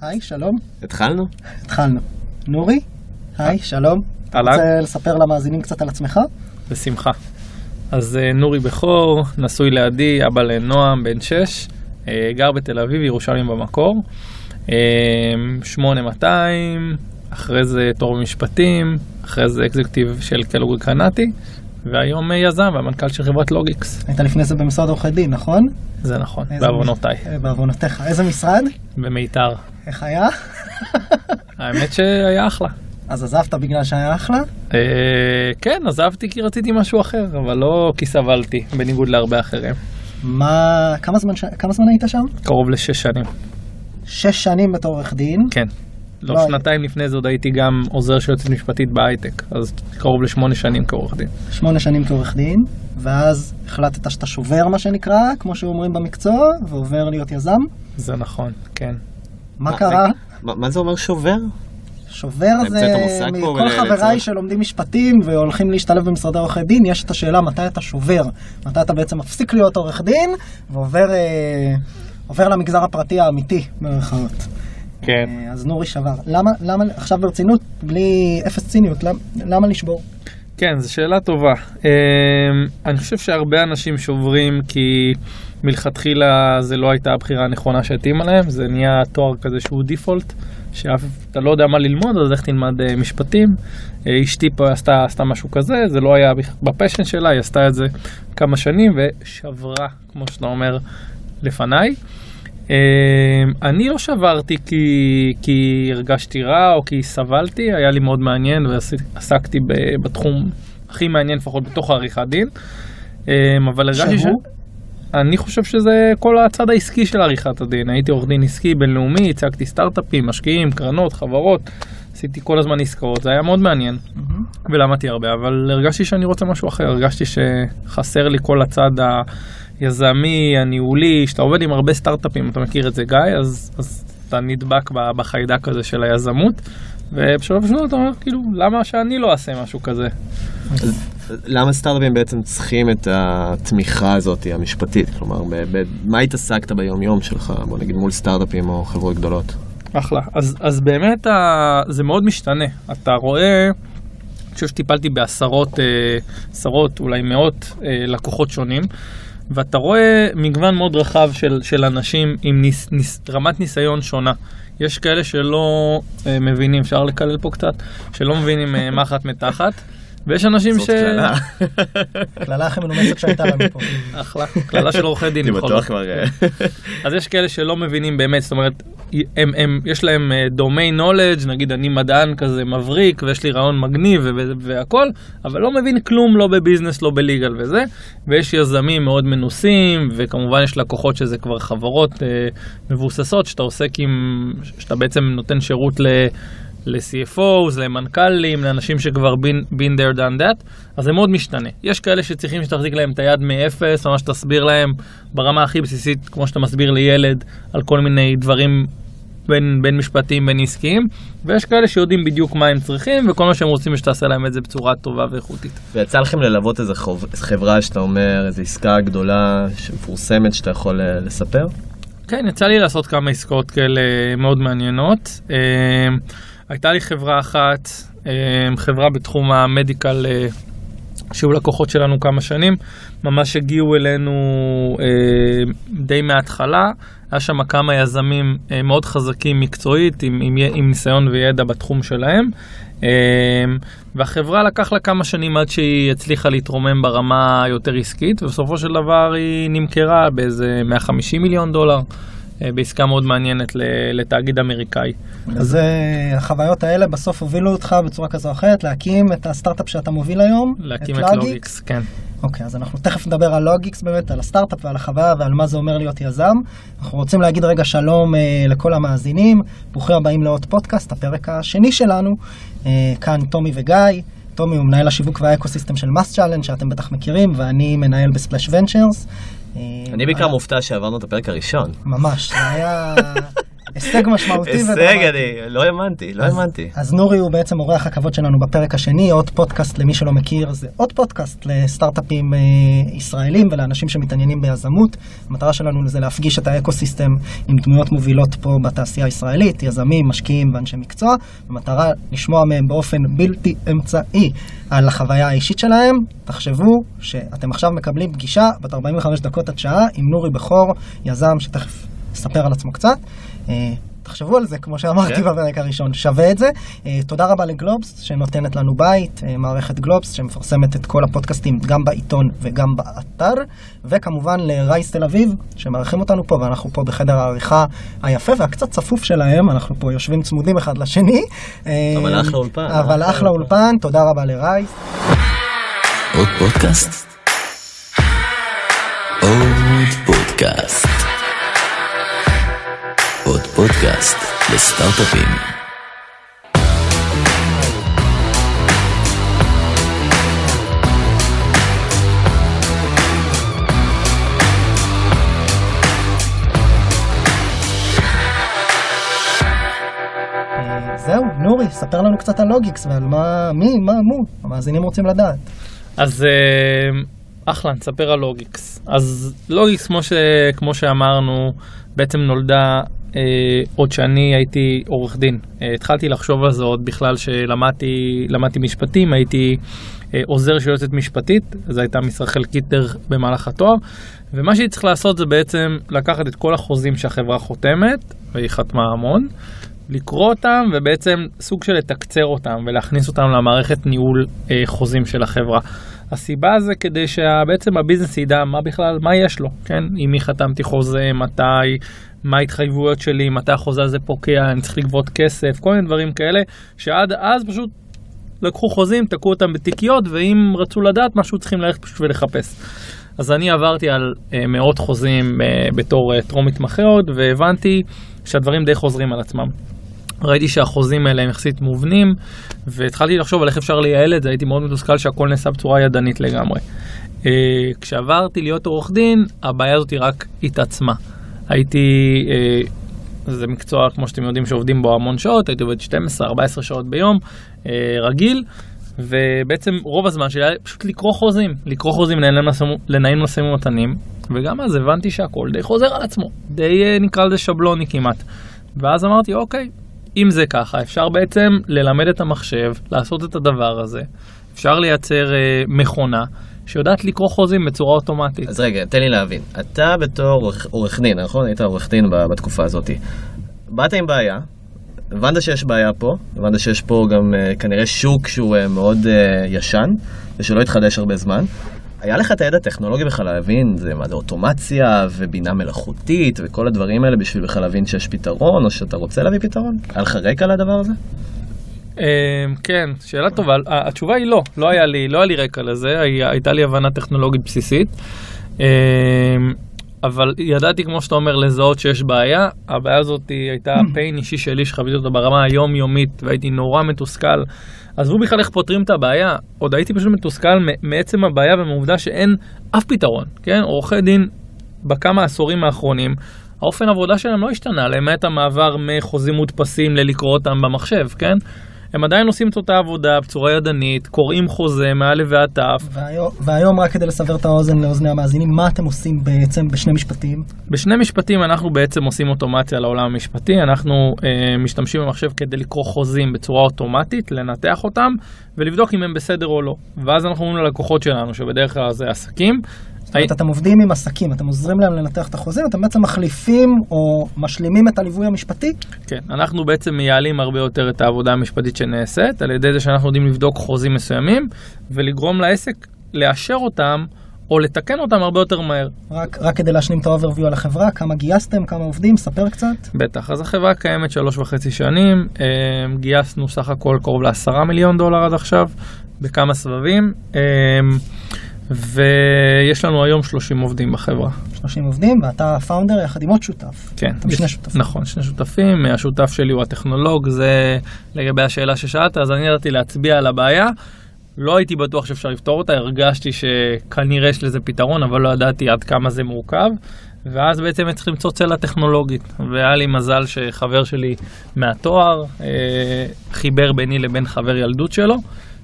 היי, שלום. התחלנו? התחלנו. נורי, היי, שלום. אהלן. רוצה לספר למאזינים קצת על עצמך? בשמחה. אז אה, נורי בכור, נשוי לידי, אבא לנועם, בן שש, אה, גר בתל אביב, ירושלים במקור. אה, 8200, אחרי זה תור במשפטים, אחרי זה אקזקטיב של קלוג קנטי, והיום אה, יזם והמנכ"ל של חברת לוגיקס. היית לפני זה במשרד עורכי דין, נכון? זה נכון, בעוונותיי, אה, בעוונותיך. איזה משרד? במיתר. איך היה? האמת שהיה אחלה. אז עזבת בגלל שהיה אחלה? אה, כן, עזבתי כי רציתי משהו אחר, אבל לא כי סבלתי, בניגוד להרבה אחרים. מה... כמה זמן, ש... כמה זמן היית שם? קרוב לשש שנים. שש שנים בתור עורך דין. כן. לא, לא, שנתיים לפני זה עוד הייתי גם עוזר של יועצת משפטית בהייטק, אז קרוב לשמונה שנים כעורך דין. שמונה שנים כעורך דין, ואז החלטת שאתה שובר מה שנקרא, כמו שאומרים במקצוע, ועובר להיות יזם. זה נכון, כן. מה קרה? מה, זה אומר שובר? שובר זה, מכל חבריי שלומדים משפטים והולכים להשתלב במשרדי עורכי דין, יש את השאלה מתי אתה שובר. מתי אתה בעצם מפסיק להיות עורך דין ועובר אה, למגזר הפרטי האמיתי, במירכאות. כן. אה, אז נורי שבר. למה, למה, עכשיו ברצינות, בלי אפס ציניות, למה, למה לשבור? כן, זו שאלה טובה. אמ, אני חושב שהרבה אנשים שוברים כי מלכתחילה זה לא הייתה הבחירה הנכונה שהתאימה להם, זה נהיה תואר כזה שהוא דיפולט, שאתה לא יודע מה ללמוד, אז לך תלמד אה, משפטים. אה, אשתי פה עשתה, עשתה משהו כזה, זה לא היה בפשן שלה, היא עשתה את זה כמה שנים ושברה, כמו שאתה אומר, לפניי. אמ, אני לא שברתי כי, כי הרגשתי רע או כי סבלתי, היה לי מאוד מעניין ועסקתי בתחום הכי מעניין לפחות בתוך העריכת דין. אמ, אבל הרגשתי ש... אני חושב שזה כל הצד העסקי של עריכת הדין. הייתי עורך דין עסקי בינלאומי, הצגתי סטארט-אפים, משקיעים, קרנות, חברות, עשיתי כל הזמן עסקאות, זה היה מאוד מעניין. ולמדתי הרבה, אבל הרגשתי שאני רוצה משהו אחר, הרגשתי שחסר לי כל הצד היזמי, הניהולי, שאתה עובד עם הרבה סטארט-אפים, אתה מכיר את זה גיא, אז, אז אתה נדבק בחיידק הזה של היזמות, ובשלב ראשון אתה אומר, כאילו, למה שאני לא אעשה משהו כזה? למה סטארט-אפים בעצם צריכים את התמיכה הזאת המשפטית? כלומר, ב- ב- מה התעסקת ביום-יום שלך, בוא נגיד מול סטארט-אפים או חברות גדולות? אחלה. אז, אז באמת ה... זה מאוד משתנה. אתה רואה, אני חושב שטיפלתי בעשרות, אה, עשרות, אולי מאות אה, לקוחות שונים, ואתה רואה מגוון מאוד רחב של, של אנשים עם ניס, ניס, רמת ניסיון שונה. יש כאלה שלא אה, מבינים, אפשר לקלל פה קצת, שלא מבינים אה, מחט מתחת, ויש אנשים ש... קללה. קללה הכי מנומסת שהייתה לנו פה. אחלה, קללה של עורכי דין. אני בטוח. כבר... אה, אז יש כאלה שלא מבינים באמת, זאת אומרת, הם, הם, יש להם דומיין knowledge, נגיד אני מדען כזה מבריק ויש לי רעיון מגניב והכל, אבל לא מבין כלום לא בביזנס, לא בליגל וזה, ויש יזמים מאוד מנוסים, וכמובן יש לקוחות שזה כבר חברות אה, מבוססות, שאתה עוסק עם, שאתה בעצם נותן שירות ל... ל-CFOs, למנכ"לים, לאנשים שכבר been, been there done that, אז זה מאוד משתנה. יש כאלה שצריכים שתחזיק להם את היד מאפס, ממש תסביר להם ברמה הכי בסיסית, כמו שאתה מסביר לילד, על כל מיני דברים בין, בין משפטיים, בין עסקיים, ויש כאלה שיודעים בדיוק מה הם צריכים, וכל מה שהם רוצים זה שתעשה להם את זה בצורה טובה ואיכותית. ויצא לכם ללוות איזה חוב- חברה שאתה אומר, איזו עסקה גדולה שמפורסמת שאתה יכול אה, לספר? כן, יצא לי לעשות כמה עסקאות כאלה מאוד מעניינות. הייתה לי חברה אחת, אה, חברה בתחום המדיקל, אה, שהיו לקוחות שלנו כמה שנים, ממש הגיעו אלינו אה, די מההתחלה. היה שם כמה יזמים אה, מאוד חזקים מקצועית, עם, עם, עם ניסיון וידע בתחום שלהם. אה, והחברה לקח לה כמה שנים עד שהיא הצליחה להתרומם ברמה היותר עסקית, ובסופו של דבר היא נמכרה באיזה 150 מיליון דולר, בעסקה מאוד מעניינת לתאגיד אמריקאי. אז אה, החוויות האלה בסוף הובילו אותך בצורה כזו או אחרת להקים את הסטארט-אפ שאתה מוביל היום, להקים את לוגיקס, כן. אוקיי, אז אנחנו תכף נדבר על לוגיקס באמת, על הסטארט-אפ ועל החוויה ועל מה זה אומר להיות יזם. אנחנו רוצים להגיד רגע שלום אה, לכל המאזינים, ברוכים הבאים לעוד פודקאסט, הפרק השני שלנו. אה, כאן טומי וגיא. טומי הוא מנהל השיווק והאקוסיסטם של מאס צ'אלנג' שאתם בטח מכירים, ואני מנהל בספלאש ונצ'רס. אה, אני בעיקר מופתע שעברנו את הפרק הראשון. ממש, זה היה... הישג משמעותי. הישג. אני לא האמנתי, לא האמנתי. אז נורי הוא בעצם אורח הכבוד שלנו בפרק השני, עוד פודקאסט למי שלא מכיר, זה עוד פודקאסט לסטארט-אפים אה, ישראלים ולאנשים שמתעניינים ביזמות. המטרה שלנו זה להפגיש את האקו-סיסטם עם דמויות מובילות פה בתעשייה הישראלית, יזמים, משקיעים ואנשי מקצוע, במטרה לשמוע מהם באופן בלתי אמצעי על החוויה האישית שלהם. תחשבו שאתם עכשיו מקבלים פגישה בת 45 דקות עד שעה עם נורי בכור, יזם שתכף יספר על עצמו קצת. תחשבו על זה, כמו שאמרתי כן. בפרק הראשון, שווה את זה. אה, תודה רבה לגלובס, שנותנת לנו בית, אה, מערכת גלובס, שמפרסמת את כל הפודקאסטים גם בעיתון וגם באתר, וכמובן לרייס תל אביב, שמארחים אותנו פה, ואנחנו פה בחדר העריכה היפה והקצת צפוף שלהם, אנחנו פה יושבים צמודים אחד לשני. אה, אבל אחלה אולפן, אבל אחלה אחלה אולפן, תודה רבה לרייס. עוד פודקאסט? עוד פודקאסט. עוד פודקאסט לסטארט-אפים. זהו, נורי, ספר לנו קצת על לוגיקס ועל מה, מי, מה, מו, המאזינים רוצים לדעת. אז אה, אחלה, נספר על לוגיקס. אז לוגיקס, כמו, ש, כמו שאמרנו, בעצם נולדה עוד שאני הייתי עורך דין. אה, התחלתי לחשוב על זה עוד בכלל שלמדתי למדתי משפטים, הייתי אה, עוזר של יועצת משפטית, זו הייתה משרה חלקית דרך במהלך התואר, ומה שהיא צריך לעשות זה בעצם לקחת את כל החוזים שהחברה חותמת, והיא חתמה המון, לקרוא אותם ובעצם סוג של לתקצר אותם ולהכניס אותם למערכת ניהול אה, חוזים של החברה. הסיבה זה כדי שבעצם הביזנס ידע מה בכלל, מה יש לו, כן? עם מי חתמתי חוזה, מתי, מה ההתחייבויות שלי, מתי החוזה הזה פוקע, אני צריך לגבות כסף, כל מיני דברים כאלה, שעד אז פשוט לקחו חוזים, תקעו אותם בתיקיות, ואם רצו לדעת משהו צריכים ללכת פשוט ולחפש. אז אני עברתי על אה, מאות חוזים אה, בתור אה, טרום מתמחה עוד, והבנתי שהדברים די חוזרים על עצמם. ראיתי שהחוזים האלה הם יחסית מובנים, והתחלתי לחשוב על איך אפשר לייעל את זה, הייתי מאוד מתוסכל שהכל נעשה בצורה ידנית לגמרי. אה, כשעברתי להיות עורך דין, הבעיה הזאת רק התעצמה. הייתי, אה, זה מקצוע, כמו שאתם יודעים, שעובדים בו המון שעות, הייתי עובד 12-14 שעות ביום, אה, רגיל, ובעצם רוב הזמן שלי היה פשוט לקרוא חוזים, לקרוא חוזים, לנהל משאים ומתנים, וגם אז הבנתי שהכל די חוזר על עצמו, די אה, נקרא לזה שבלוני כמעט. ואז אמרתי, אוקיי, אם זה ככה, אפשר בעצם ללמד את המחשב לעשות את הדבר הזה. אפשר לייצר אה, מכונה שיודעת לקרוא חוזים בצורה אוטומטית. אז רגע, תן לי להבין. אתה בתור עורך- דין, נכון? היית עורך דין בתקופה הזאת. באת עם בעיה, הבנת שיש בעיה פה, הבנת שיש פה גם uh, כנראה שוק שהוא uh, מאוד uh, ישן, ושלא יתחדש הרבה זמן. היה לך את הידע הטכנולוגי בכלל להבין, זה מה זה אוטומציה ובינה מלאכותית וכל הדברים האלה בשביל בכלל להבין שיש פתרון, או שאתה רוצה להביא פתרון? היה לך רקע לדבר הזה? אה, כן, שאלה טובה. התשובה היא לא, לא היה לי, לא היה לי רקע לזה, הי- הייתה לי הבנה טכנולוגית בסיסית. אה, אבל ידעתי, כמו שאתה אומר, לזהות שיש בעיה. הבעיה הזאת הייתה פיין אישי שלי שחוויתי אותה ברמה היומיומית, והייתי נורא מתוסכל. עזבו בכלל איך פותרים את הבעיה, עוד הייתי פשוט מתוסכל מעצם הבעיה ומהעובדה שאין אף פתרון, כן? עורכי דין בכמה עשורים האחרונים, האופן העבודה שלהם לא השתנה, למעט המעבר מחוזים מודפסים ללקרוא אותם במחשב, כן? הם עדיין עושים את אותה עבודה בצורה ידנית, קוראים חוזה מא' ועד ת'. והיום, רק כדי לסבר את האוזן לאוזני המאזינים, מה אתם עושים בעצם בשני משפטים? בשני משפטים אנחנו בעצם עושים אוטומציה לעולם המשפטי, אנחנו אה, משתמשים במחשב כדי לקרוא חוזים בצורה אוטומטית, לנתח אותם ולבדוק אם הם בסדר או לא. ואז אנחנו אומרים ללקוחות שלנו, שבדרך כלל זה עסקים, זאת אומרת, אתם עובדים עם עסקים, אתם עוזרים להם לנתח את החוזים, אתם בעצם מחליפים או משלימים את הליווי המשפטי? כן, אנחנו בעצם מייעלים הרבה יותר את העבודה המשפטית שנעשית, על ידי זה שאנחנו יודעים לבדוק חוזים מסוימים, ולגרום לעסק לאשר אותם, או לתקן אותם הרבה יותר מהר. רק, רק כדי להשלים את האוברוויו על החברה, כמה גייסתם, כמה עובדים, ספר קצת. בטח, אז החברה קיימת שלוש וחצי שנים, אה, גייסנו סך הכל קרוב לעשרה מיליון דולר עד עכשיו, בכמה סבבים, אה, ויש לנו היום 30 עובדים בחברה. 30 עובדים, ואתה פאונדר יחד עם עוד שותף. כן, אתם שני שותפים. נכון, שני שותפים, השותף שלי הוא הטכנולוג, זה לגבי השאלה ששאלת, אז אני ידעתי להצביע על הבעיה. לא הייתי בטוח שאפשר לפתור אותה, הרגשתי שכנראה יש לזה פתרון, אבל לא ידעתי עד כמה זה מורכב. ואז בעצם צריך למצוא צלע טכנולוגית, והיה לי מזל שחבר שלי מהתואר אה, חיבר ביני לבין חבר ילדות שלו,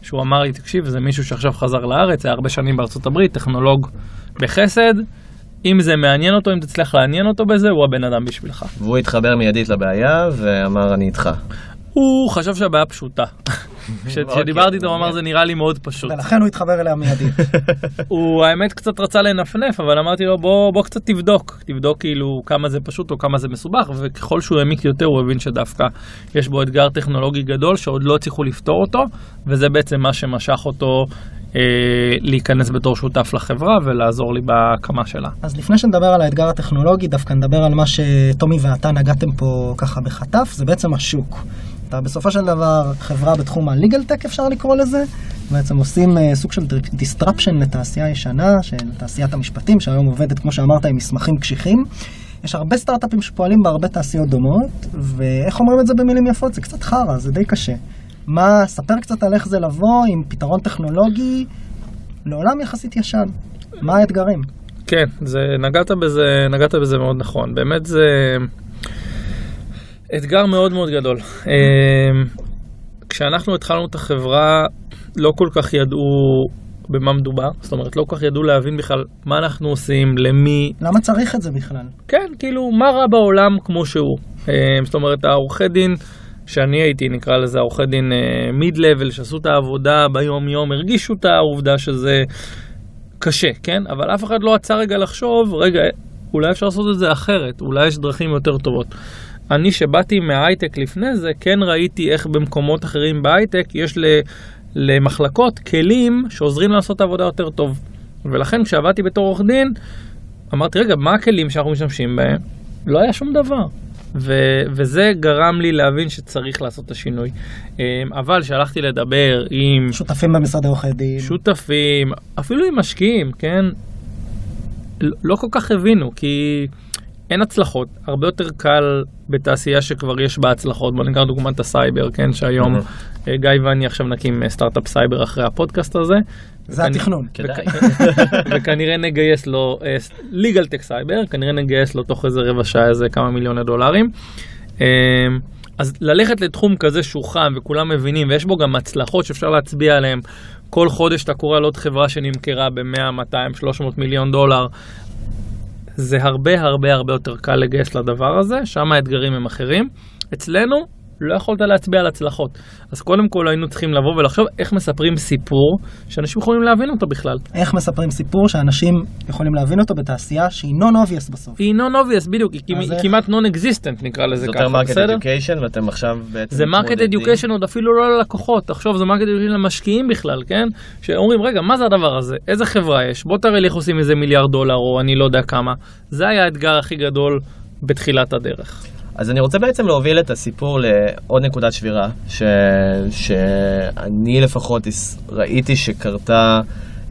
שהוא אמר לי, תקשיב, זה מישהו שעכשיו חזר לארץ, היה הרבה שנים בארצות הברית, טכנולוג בחסד, אם זה מעניין אותו, אם תצליח לעניין אותו בזה, הוא הבן אדם בשבילך. והוא התחבר מיידית לבעיה ואמר אני איתך. הוא חשב שהבעיה פשוטה. כש-. כשדיברתי איתו הוא אמר זה נראה לי מאוד פשוט. ולכן הוא התחבר אליה מיידית. הוא האמת קצת רצה לנפנף, אבל אמרתי לו בוא, בוא קצת תבדוק, תבדוק כאילו כמה זה פשוט או כמה זה מסובך, וככל שהוא העמיק יותר הוא הבין שדווקא יש בו אתגר טכנולוגי גדול שעוד לא הצליחו לפתור אותו, וזה בעצם מה שמשך אותו אה, להיכנס בתור שותף לחברה ולעזור לי בהקמה שלה. אז לפני שנדבר על האתגר הטכנולוגי, דווקא נדבר על מה שטומי ואתה נגעתם פה ככה בחטף, זה בעצם השוק. אתה בסופו של דבר חברה בתחום ה-legal tech אפשר לקרוא לזה, בעצם עושים אה, סוג של disruption לתעשייה ישנה, של תעשיית המשפטים, שהיום עובדת, כמו שאמרת, עם מסמכים קשיחים. יש הרבה סטארט-אפים שפועלים בהרבה תעשיות דומות, ואיך אומרים את זה במילים יפות? זה קצת חרא, זה די קשה. מה, ספר קצת על איך זה לבוא עם פתרון טכנולוגי לעולם יחסית ישן. מה האתגרים? כן, זה, נגעת, בזה, נגעת בזה מאוד נכון. באמת זה אתגר מאוד מאוד גדול. אה, כשאנחנו התחלנו את החברה, לא כל כך ידעו במה מדובר, זאת אומרת, לא כל כך ידעו להבין בכלל מה אנחנו עושים, למי, למה צריך את זה בכלל? כן, כאילו, מה רע בעולם כמו שהוא. אה, זאת אומרת, העורכי דין שאני הייתי, נקרא לזה עורכי דין מיד לבל, שעשו את העבודה ביום-יום, הרגישו את העובדה שזה קשה, כן? אבל אף אחד לא עצר רגע לחשוב, רגע, אולי אפשר לעשות את זה אחרת, אולי יש דרכים יותר טובות. אני שבאתי מההייטק לפני זה, כן ראיתי איך במקומות אחרים בהייטק יש ל... למחלקות כלים שעוזרים לעשות את העבודה יותר טוב. ולכן כשעבדתי בתור עורך דין, אמרתי, רגע, מה הכלים שאנחנו משתמשים בהם? לא היה שום דבר. ו- וזה גרם לי להבין שצריך לעשות את השינוי. אמ, אבל כשהלכתי לדבר עם שותפים במשרדי עורכי דין. שותפים, אפילו עם משקיעים, כן? לא- לא כל כך הבינו, כי אין הצלחות. הרבה יותר קל בתעשייה שכבר יש בה הצלחות. בוא ניקח דוגמת הסייבר, כן? שהיום אה, גיא ואני עכשיו נקים אה, סטארט-אפ סייבר אחרי הפודקאסט הזה. זה וכנ- התכנון. כדאי. וכנראה נגייס לו legal tech cyber, כנראה נגייס לו תוך איזה רבע שעה איזה כמה מיליוני דולרים. אמ, אז ללכת לתחום כזה שהוא חם וכולם מבינים ויש בו גם הצלחות שאפשר להצביע עליהן. כל חודש אתה קורא על עוד חברה שנמכרה ב-100, 200, 300 מיליון דולר. זה הרבה הרבה הרבה יותר קל לגייס לדבר הזה, שם האתגרים הם אחרים. אצלנו לא יכולת להצביע על הצלחות. אז קודם כל היינו צריכים לבוא ולחשוב איך מספרים סיפור שאנשים יכולים להבין אותו בכלל. איך מספרים סיפור שאנשים יכולים להבין אותו בתעשייה שהיא non-obvious בסוף. היא non-obvious בדיוק, היא איך? כמעט non-existent נקרא לזה זה יותר ככה, market בסדר? education ואתם עכשיו בעצם זה market מתמודדים. education עוד אפילו לא ללקוחות, תחשוב זה market education למשקיעים בכלל, כן? שאומרים רגע מה זה הדבר הזה, איזה חברה יש, בוא תראה לי איך עושים איזה מיליארד דולר או אני לא יודע כמה, זה היה האתגר הכי גדול בתחילת הדרך. אז אני רוצה בעצם להוביל את הסיפור לעוד נקודת שבירה, ש... שאני לפחות ראיתי שקרתה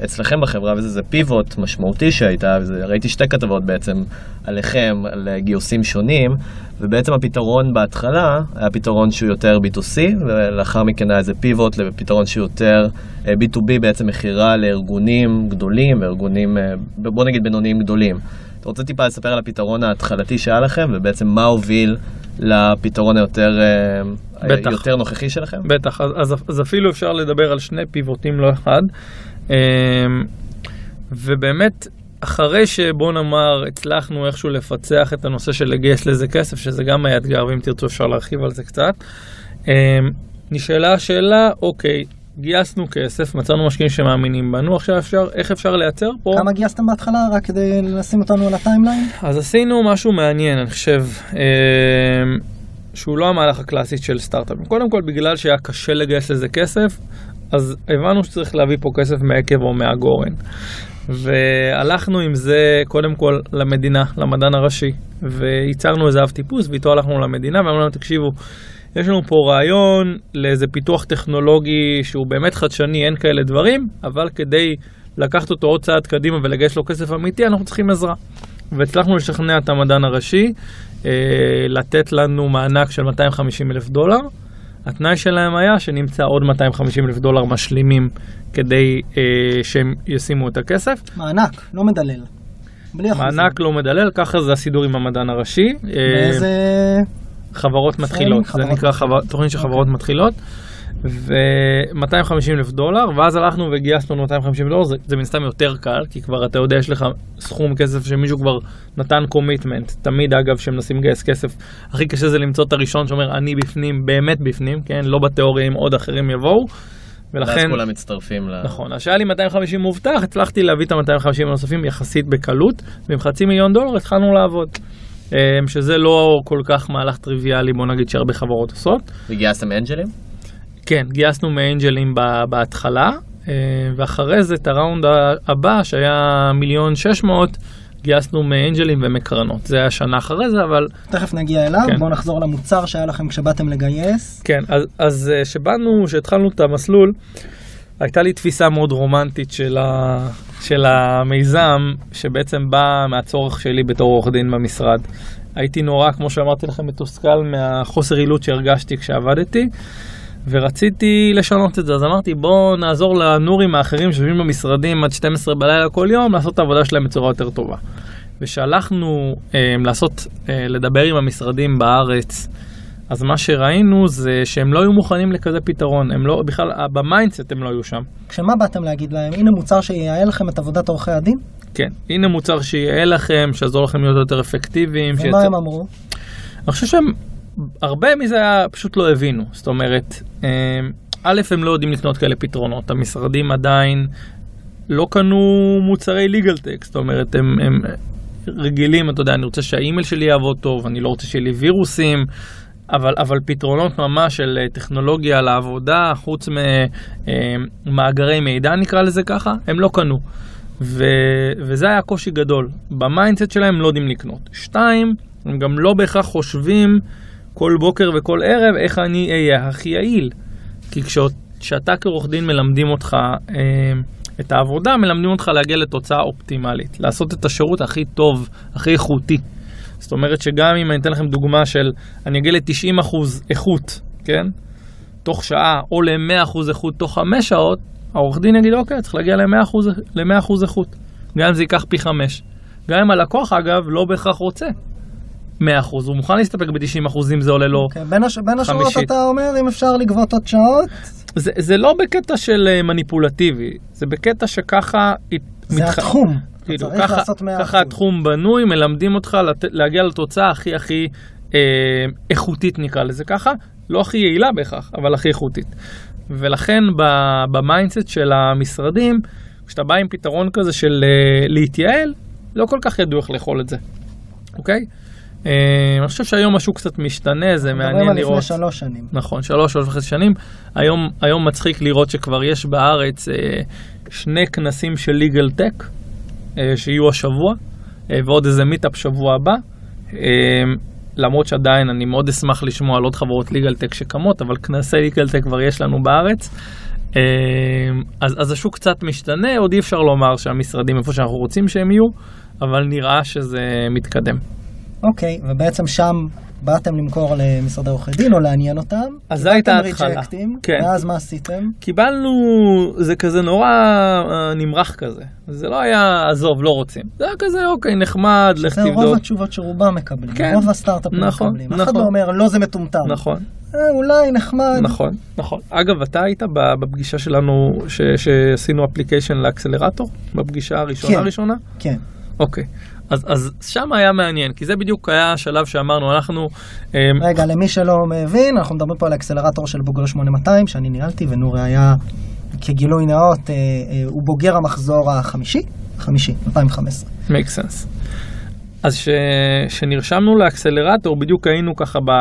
אצלכם בחברה, וזה זה פיבוט משמעותי שהייתה, וזה, ראיתי שתי כתבות בעצם עליכם, על גיוסים שונים, ובעצם הפתרון בהתחלה היה פתרון שהוא יותר B2C, ולאחר מכן היה איזה פיבוט לפתרון שהוא יותר אה, B2B, בעצם מכירה לארגונים גדולים וארגונים, אה, בוא נגיד בינוניים גדולים. אתה רוצה טיפה לספר על הפתרון ההתחלתי שהיה לכם, ובעצם מה הוביל לפתרון היותר אה, בטח. יותר נוכחי שלכם? בטח, אז, אז, אז אפילו אפשר לדבר על שני פיבוטים לא אחד. אמ, ובאמת, אחרי שבוא נאמר הצלחנו איכשהו לפצח את הנושא של לגייס לזה כסף, שזה גם היה אתגר, ואם תרצו אפשר להרחיב על זה קצת, אמ, נשאלה השאלה, אוקיי, גייסנו כסף, מצאנו משקיעים שמאמינים בנו, עכשיו אפשר, איך אפשר לייצר פה? כמה גייסתם בהתחלה, רק כדי לשים אותנו על הטיימליין? אז עשינו משהו מעניין, אני חושב, אמ, שהוא לא המהלך הקלאסי של סטארט-אפים. קודם כל, בגלל שהיה קשה לגייס לזה כסף, אז הבנו שצריך להביא פה כסף מהעקב או מהגורן. והלכנו עם זה קודם כל למדינה, למדען הראשי, וייצרנו איזה אב טיפוס, ואיתו הלכנו למדינה, ואמרנו להם, תקשיבו, יש לנו פה רעיון לאיזה פיתוח טכנולוגי שהוא באמת חדשני, אין כאלה דברים, אבל כדי לקחת אותו עוד צעד קדימה ולגייס לו כסף אמיתי, אנחנו צריכים עזרה. והצלחנו לשכנע את המדען הראשי אה, לתת לנו מענק של 250 אלף דולר. התנאי שלהם היה שנמצא עוד 250 אלף דולר משלימים כדי אה, שהם ישימו את הכסף. מענק, לא מדלל. בלי אחוזים. מענק לא מדלל, ככה זה הסידור עם המדען הראשי. אה, באיזה... חברות מתחילות, זה חברות נקרא חבר-. תוכנית של אוקיי. חברות מתחילות. ו-250 אלף דולר, ואז הלכנו וגייסנו 250 דולר, זה, זה מן הסתם יותר קל, כי כבר אתה יודע, יש לך סכום כסף שמישהו כבר נתן קומיטמנט. תמיד, אגב, כשמנסים לגייס כסף, הכי קשה זה למצוא את הראשון שאומר, אני בפנים, באמת בפנים, כן? לא בתיאוריה אם עוד אחרים יבואו. ואז ולכן, כולם מצטרפים ל... נכון, אז שהיה לי 250 מובטח, הצלחתי להביא את ה-250 הנוספים יחסית בקלות, ועם חצי מיליון דולר התחלנו לעבוד. אמ, שזה לא כל כך מהלך טריוויאלי, בוא נגיד שהרבה חברות עושות. וגייסתם אנג'לים? כן, גייסנו מאנג'לים בהתחלה, אה, ואחרי זה את הראונד הבא, שהיה מיליון שש מאות, גייסנו מאנג'לים ומקרנות. זה היה שנה אחרי זה, אבל תכף נגיע אליו, כן. בואו נחזור למוצר שהיה לכם כשבאתם לגייס. כן, אז, אז אה, שבאנו, שהתחלנו את המסלול, הייתה לי תפיסה מאוד רומנטית של, ה, של המיזם, שבעצם באה מהצורך שלי בתור עורך דין במשרד. הייתי נורא, כמו שאמרתי לכם, מתוסכל מהחוסר יעילות שהרגשתי כשעבדתי, ורציתי לשנות את זה. אז אמרתי, בואו נעזור לנורים האחרים שיושבים במשרדים עד 12 בלילה כל יום, לעשות את העבודה שלהם בצורה יותר טובה. ושהלכנו אה, לעשות, אה, לדבר עם המשרדים בארץ, אז מה שראינו זה שהם לא היו מוכנים לכזה פתרון, הם לא, בכלל, ב mindset הם לא היו שם. כשמה באתם להגיד להם? הנה מוצר שייעל לכם את עבודת עורכי הדין? כן, הנה מוצר שיהיה לכם, שיעזור לכם להיות יותר אפקטיביים. ומה שיצא- הם אמרו? אני חושב שהם, הרבה מזה פשוט לא הבינו. זאת אומרת, אמ, א', הם לא יודעים לקנות כאלה פתרונות. המשרדים עדיין לא קנו מוצרי legal tech, זאת אומרת, הם, הם רגילים, אתה יודע, אני רוצה שהאימייל שלי יעבוד טוב, אני לא רוצה שיהיה לי וירוסים. אבל, אבל פתרונות ממש של אה, טכנולוגיה לעבודה, חוץ ממאגרי מידע נקרא לזה ככה, הם לא קנו. ו, וזה היה קושי גדול. ב mindset שלהם הם לא יודעים לקנות. שתיים, הם גם לא בהכרח חושבים כל בוקר וכל ערב איך אני אהיה הכי יעיל. כי כשאת- כשאתה כעורך דין מלמדים אותך אה, את העבודה, מלמדים אותך להגיע לתוצאה אופטימלית. לעשות את השירות הכי טוב, הכי איכותי. זאת אומרת שגם אם אני אתן לכם דוגמה של אני אגיע ל-90% איכות, כן? תוך שעה, או ל-100% איכות תוך 5 שעות, העורך דין יגיד, אוקיי, צריך להגיע ל-100%, ל-100% איכות. גם אם זה ייקח פי 5. גם אם הלקוח, אגב, לא בהכרח רוצה 100%, הוא מוכן להסתפק ב-90% אם זה עולה לו. אוקיי, בין הש- בין השורות. אתה אומר, אם אפשר לגבות עוד שעות, זה, זה לא בקטע של אה, מניפולטיבי, זה בקטע שככה... זה מתח- התחום. כאילו, צריך ככה, לעשות 100%. ככה התחום בנוי, מלמדים אותך לת... להגיע לתוצאה הכי הכי אה, איכותית נקרא לזה ככה, לא הכי יעילה בהכרח, אבל הכי איכותית. ולכן. ב mindset של המשרדים, כשאתה בא עם פתרון כזה של אה, להתייעל, לא כל כך ידעו איך לאכול את זה, אוקיי? אה, אני חושב שהיום השוק קצת משתנה, זה מדברים מעניין על לראות. לפני שלוש שנים. נכון, שלוש, שלוש וחצי שנים. היום, היום מצחיק לראות שכבר יש בארץ אה, שני כנסים של legal tech אה, שיהיו השבוע, אה, ועוד איזה מיטאפ שבוע הבא. אה, למרות שעדיין אני מאוד אשמח לשמוע על עוד חברות legal tech שקמות, אבל כנסי legal tech כבר יש לנו בארץ. אה, אז, אז השוק קצת משתנה, עוד אי אפשר לומר שהמשרדים איפה שאנחנו רוצים שהם יהיו, אבל נראה שזה מתקדם. אוקיי, ובעצם שם באתם למכור למשרדי עורכי דין או לעניין אותם. אז זו הייתה קיבלתם ההתחלה. ריג'קטים, כן. ואז מה עשיתם? קיבלנו, זה כזה נורא אה, נמרח כזה. זה לא היה, עזוב, לא רוצים. זה היה כזה, אוקיי, נחמד, לך זה רוב תבדוק. התשובות שרובם מקבלים, כן. רוב הסטארט-אפים נכון, מקבלים. אף אחד נכון. לא אומר, לא זה מטומטם. נכון, אה, אולי נחמד. נכון, נכון. אגב, אתה היית בפגישה שלנו, ש- שעשינו אפליקיישן לאקסלרטור? בפגישה הראשונה כן. הראשונה? כן. אוקיי. אז, אז שם היה מעניין, כי זה בדיוק היה השלב שאמרנו, אנחנו... אה, רגע, למי שלא מבין, אנחנו מדברים פה על האקסלרטור של בוגר 8200, שאני ניהלתי, ונורי היה, כגילוי נאות, אה, אה, הוא בוגר המחזור החמישי, חמישי, 2015. make sense. אז כשנרשמנו לאקסלרטור, בדיוק היינו ככה ב...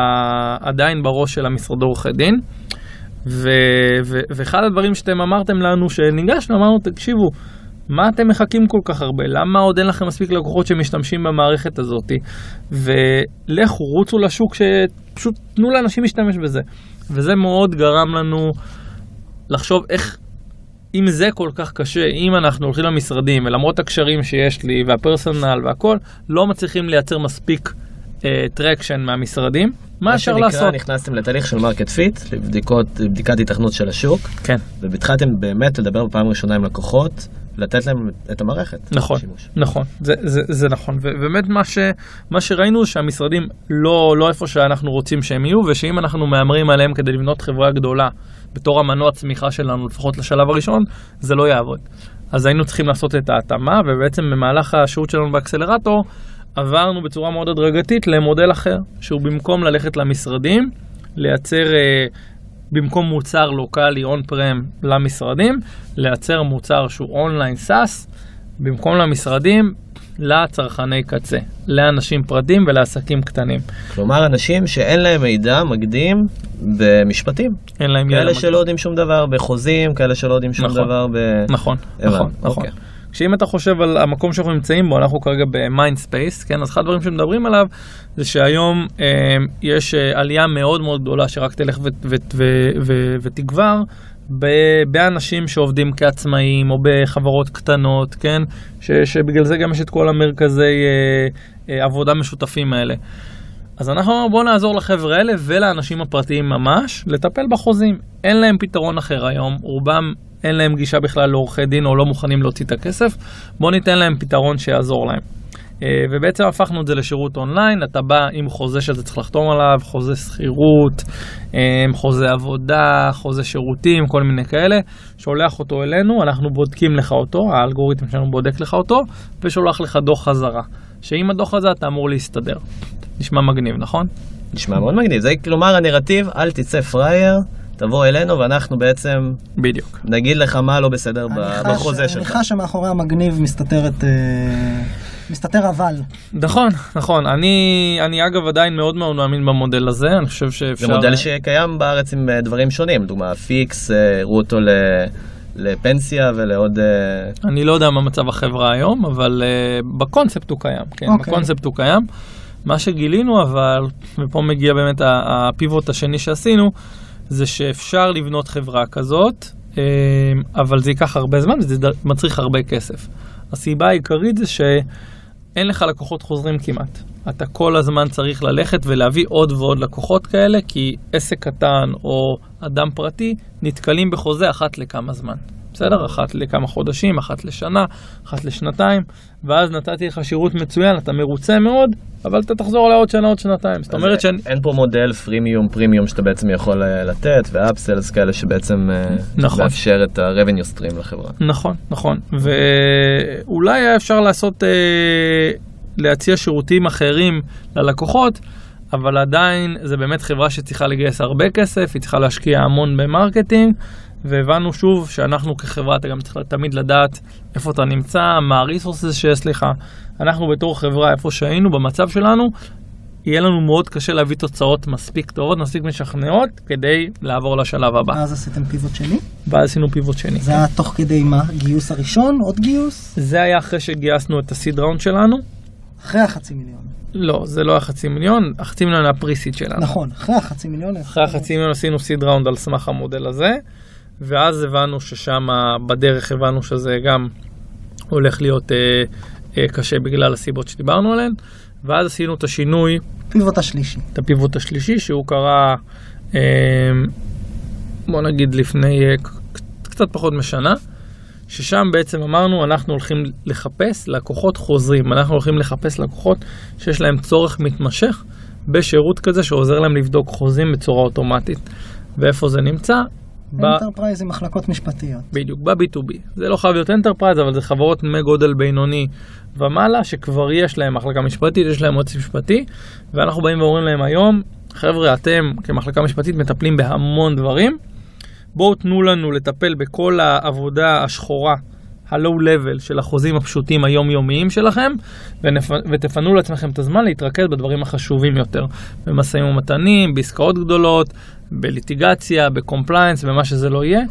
עדיין בראש של המשרד עורכי דין. ו... ו... ואחד הדברים שאתם אמרתם לנו, שניגשנו, אמרנו, תקשיבו, מה אתם מחכים כל כך הרבה? למה עוד אין לכם מספיק לקוחות שמשתמשים במערכת הזאת? ולכו, רוצו לשוק, שפשוט תנו לאנשים להשתמש בזה. וזה מאוד גרם לנו לחשוב איך, אם זה כל כך קשה, אם אנחנו הולכים למשרדים, ולמרות הקשרים שיש לי, וה personal והכל, לא מצליחים לייצר מספיק traction מהמשרדים, מה אפשר לעשות? שנקרא, נכנסתם לתהליך של market fit, לבדיקת היתכנות של השוק, כן, והתחלתם באמת לדבר בפעם הראשונה עם לקוחות, לתת להם את המערכת. נכון, לשימוש. נכון, זה, זה, זה נכון, ובאמת מה, ש, מה שראינו שהמשרדים לא, לא איפה שאנחנו רוצים שהם יהיו, ושאם אנחנו מהמרים עליהם כדי לבנות חברה גדולה בתור המנוע צמיחה שלנו, לפחות לשלב הראשון, זה לא יעבוד. אז היינו צריכים לעשות את ההתאמה, ובעצם במהלך השהות שלנו באקסלרטור, עברנו בצורה מאוד הדרגתית למודל אחר, שהוא במקום ללכת למשרדים, לייצר, אה, במקום מוצר לוקאלי on-prem למשרדים, לייצר מוצר שהוא online SaaS, במקום למשרדים, לצרכני קצה, לאנשים פרטיים ולעסקים קטנים. כלומר, אנשים שאין להם מידע מקדים במשפטים. אין להם ידע כאלה מקדים. שלא יודעים שום דבר בחוזים, כאלה שלא יודעים שום נכון. דבר ב... נכון, הבנתי, נכון, נכון. אוקיי. כשאם אתה חושב על המקום שאנחנו נמצאים בו, אנחנו כרגע במיינד ספייס, כן? אז אחד הדברים שמדברים עליו זה שהיום אה, יש עלייה מאוד מאוד גדולה שרק תלך ותגבר באנשים שעובדים כעצמאים או בחברות קטנות, כן? ש- שבגלל זה גם יש את כל המרכזי אה, אה, עבודה משותפים האלה. אז אנחנו אמרנו בואו נעזור לחבר'ה האלה ולאנשים הפרטיים ממש לטפל בחוזים. אין להם פתרון אחר היום, רובם אין להם גישה בכלל לעורכי דין או לא מוכנים להוציא את הכסף, בואו ניתן להם פתרון שיעזור להם. אה, ובעצם הפכנו את זה לשירות אונליין, אתה בא עם חוזה שאתה צריך לחתום עליו, חוזה שכירות, אה, חוזה עבודה, חוזה שירותים, כל מיני כאלה, שולח אותו אלינו, אנחנו בודקים לך אותו, האלגוריתם שלנו בודק לך אותו, ושולח לך דוח חזרה. שעם הדוח הזה אתה אמור להסתדר. נשמע מגניב, נכון? נשמע מאוד מגניב. זה כלומר הנרטיב, אל תצא פראייר, תבוא אלינו ואנחנו בעצם בדיוק. נגיד לך מה לא בסדר אני בחוזה אני שלך. חש שמאחורי המגניב מסתתרת... מסתתר אבל. נכון, נכון. אני, אני אגב עדיין מאוד מאוד מאמין במודל הזה, אני חושב שאפשר... זה מודל שקיים בארץ עם אה, דברים שונים, דוגמת פיקס, אה, הראו אותו ל- לפנסיה ולעוד... אה, אני לא יודע מה מצב החברה היום, אבל uh, בקונספט הוא קיים, כן, okay. אוקיי. בקונספט הוא קיים. מה שגילינו אבל, ופה מגיע באמת הפיבוט השני שעשינו, זה שאפשר לבנות חברה כזאת, אבל זה ייקח הרבה זמן וזה מצריך הרבה כסף. הסיבה העיקרית זה שאין לך לקוחות חוזרים כמעט. אתה כל הזמן צריך ללכת ולהביא עוד ועוד לקוחות כאלה, כי עסק קטן או אדם פרטי נתקלים בחוזה אחת לכמה זמן. בסדר? אחת לכמה חודשים, אחת לשנה, אחת לשנתיים, ואז נתתי לך שירות מצוין, אתה מרוצה מאוד, אבל אתה תחזור עליי עוד שנה, עוד שנתיים. זאת אומרת שאני... אין פה מודל פרימיום פרימיום שאתה בעצם יכול אה, לתת, ואפסלס כאלה שבעצם אה, נכון. מאפשר את ה-revenue stream לחברה. נכון, נכון. ואולי היה אפשר לעשות, אה, להציע שירותים אחרים ללקוחות, אבל עדיין זה באמת חברה שצריכה לגייס הרבה כסף, היא צריכה להשקיע המון ב marketing, והבנו שוב שאנחנו כחברה, אתה גם צריך תמיד לדעת איפה אתה נמצא, מה ה resources שיש לך. אנחנו בתור חברה, איפה שהיינו, במצב שלנו, יהיה לנו מאוד קשה להביא תוצאות מספיק טובות, מספיק משכנעות, כדי לעבור לשלב הבא. אז עשיתם פיבוט שני? ואז עשינו פיבוט שני. זה היה תוך כדי מה? גיוס הראשון? עוד גיוס? זה היה אחרי שגייסנו את הסיד ראונד שלנו. אחרי החצי מיליון. לא, זה לא היה חצי מיליון, החצי מיליון היה פריסיד שלנו. נכון, אחרי החצי מיליון. אחרי החצי מיליון עשינו סיד ראונד על סמך המודל הזה, ואז הבנו ששם בדרך הבנו שזה גם הולך להיות אה, אה, קשה בגלל הסיבות שדיברנו עליהן, ואז עשינו את השינוי, פיבוט השלישי. את הפיבוט השלישי, שהוא קרה, אה, בוא נגיד לפני אה, קצת פחות משנה. ששם בעצם אמרנו אנחנו הולכים לחפש לקוחות חוזרים, אנחנו הולכים לחפש לקוחות שיש להם צורך מתמשך בשירות כזה שעוזר להם לבדוק חוזים בצורה אוטומטית. ואיפה זה נמצא? ב- enterprise עם מחלקות משפטיות. בדיוק, ב-B2B. זה לא חייב להיות enterprise, אבל זה חברות מגודל בינוני ומעלה, שכבר יש להם מחלקה משפטית, יש להם יועץ משפטי, ואנחנו באים ואומרים להם היום, חבר'ה, אתם כמחלקה משפטית מטפלים בהמון דברים, בואו תנו לנו לטפל בכל העבודה השחורה, ה-low level של החוזים הפשוטים היומיומיים שלכם, ונפ- ותפנו לעצמכם את הזמן להתרכז בדברים החשובים יותר, במשאים ומתנים, בעסקאות גדולות, בליטיגציה, ב compliance, במה שזה לא יהיה.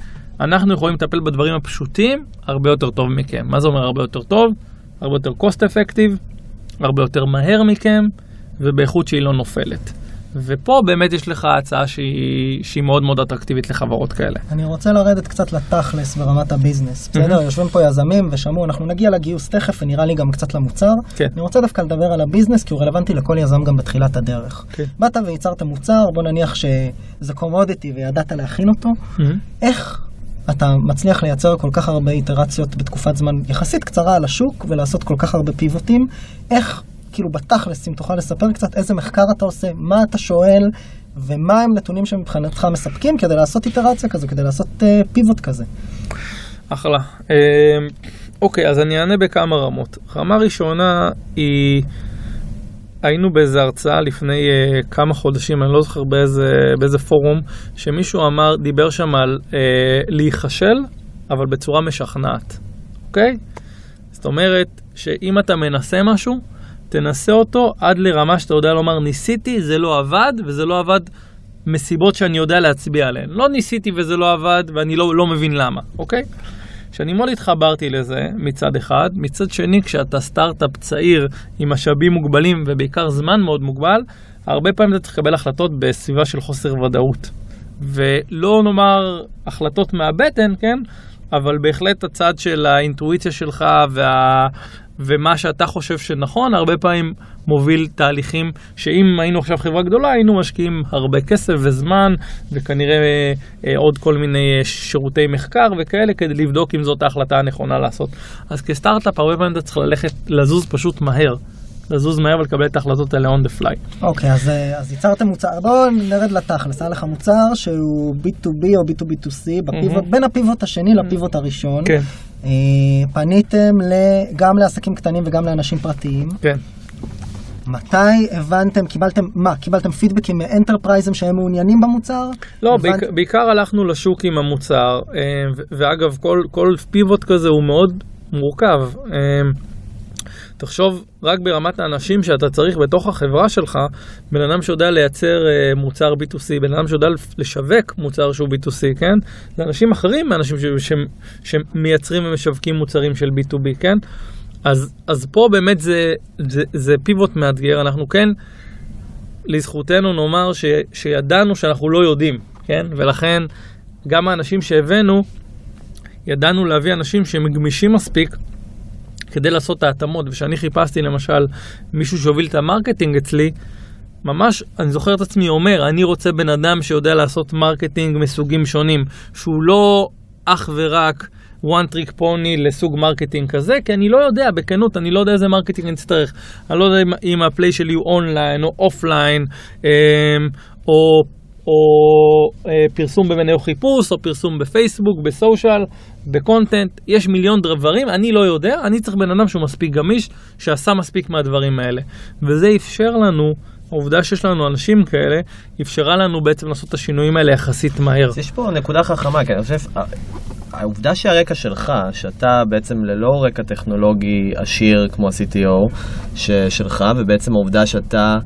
אנחנו יכולים לטפל בדברים הפשוטים הרבה יותר טוב מכם. מה זה אומר הרבה יותר טוב? הרבה יותר cost effective, הרבה יותר מהר מכם, ובאיכות שהיא לא נופלת. ופה באמת יש לך הצעה שהיא, שהיא מאוד מאוד אטרקטיבית לחברות כאלה. אני רוצה לרדת קצת לתכלס ברמת ה business, בסדר? יושבים פה יזמים ושמעו, אנחנו נגיע לגיוס תכף ונראה לי גם קצת למוצר. כן. אני רוצה דווקא לדבר על ה business כי הוא רלוונטי לכל יזם גם בתחילת הדרך. כן. באת וייצרת מוצר, בוא נניח שזה commodity וידעת להכין אותו. איך אתה מצליח לייצר כל כך הרבה איטרציות בתקופת זמן יחסית קצרה על השוק ולעשות כל כך הרבה פיבוטים. איך, כאילו בתכלס, אם תוכל לספר קצת איזה מחקר אתה עושה, מה אתה שואל ומה הם נתונים שמבחינתך מספקים כדי לעשות איטרציה כזו, כדי לעשות uh, פיבוט כזה. אחלה. אה, אוקיי, אז אני אענה בכמה רמות. רמה ראשונה היא... היינו באיזה הרצאה לפני uh, כמה חודשים, אני לא זוכר באיזה, באיזה פורום, שמישהו אמר, דיבר שם על uh, להיכשל, אבל בצורה משכנעת, אוקיי? זאת אומרת, שאם אתה מנסה משהו, תנסה אותו עד לרמה שאתה יודע לומר, ניסיתי, זה לא עבד, וזה לא עבד מסיבות שאני יודע להצביע עליהן. לא ניסיתי וזה לא עבד, ואני לא, לא מבין למה, אוקיי? שאני מאוד התחברתי לזה מצד אחד, מצד שני כשאתה סטארט-אפ צעיר עם משאבים מוגבלים ובעיקר זמן מאוד מוגבל, הרבה פעמים אתה צריך לקבל החלטות בסביבה של חוסר ודאות. ולא נאמר החלטות מהבטן, כן? אבל בהחלט הצד של האינטואיציה שלך וה... ומה שאתה חושב שנכון, הרבה פעמים מוביל תהליכים שאם היינו עכשיו חברה גדולה, היינו משקיעים הרבה כסף וזמן, וכנראה אה, עוד כל מיני אה, שירותי מחקר וכאלה, כדי לבדוק אם זאת ההחלטה הנכונה לעשות. אז כסטארט-אפ, הרבה פעמים אתה צריך ללכת, לזוז פשוט מהר. לזוז מהר ולקבל את ההחלטות האלה on the fly. אוקיי, אז, אה, אז ייצרתם מוצר, בואו נרד לתכלס, היה לך מוצר שהוא B2B או B2B2C, בפיבוט, בין הפיבוט השני לפיבוט הראשון. כן. אה, פניתם גם לעסקים קטנים וגם לאנשים פרטיים. כן. מתי הבנתם, קיבלתם, מה, קיבלתם פידבקים מאנטרפרייזם שהם מעוניינים במוצר? לא, הבנ... בעיקר, בעיקר הלכנו לשוק עם המוצר, אה, ואגב, כל, כל פיבוט כזה הוא מאוד מורכב. תחשוב רק ברמת האנשים שאתה צריך בתוך החברה שלך, בן אדם שיודע לייצר uh, מוצר B2C, בן אדם שיודע לשווק מוצר שהוא B2C, כן? זה אנשים אחרים מאנשים ש, ש, שמייצרים ומשווקים מוצרים של B2B, כן? אז, אז פה באמת זה, זה, זה פיבוט מאתגר, אנחנו כן, לזכותנו נאמר ש, שידענו שאנחנו לא יודעים, כן? ולכן גם האנשים שהבאנו, ידענו להביא אנשים שהם גמישים מספיק. כדי לעשות את ההתאמות, וכשאני חיפשתי למשל מישהו שיוביל את ה marketing אצלי, ממש, אני זוכר את עצמי אומר, אני רוצה בן אדם שיודע לעשות marketing מסוגים שונים, שהוא לא אך ורק one trick pony לסוג marketing כזה, כי אני לא יודע, בכנות, אני לא יודע איזה marketing אני אצטרך. אני לא יודע אם ה play שלי הוא אונליין או offline, אמ, או או אה, פרסום במנהל חיפוש, או פרסום בפייסבוק, בסושיאל, בקונטנט, יש מיליון דברים, אני לא יודע, אני צריך בן אדם שהוא מספיק גמיש, שעשה מספיק מהדברים האלה. וזה אפשר לנו, העובדה שיש לנו אנשים כאלה, אפשרה לנו בעצם לעשות את השינויים האלה יחסית מהר. יש פה נקודה חכמה, כי אני חושב, העובדה שהרקע שלך, שאתה בעצם ללא רקע טכנולוגי עשיר כמו ה-CTO שלך, ובעצם העובדה שאתה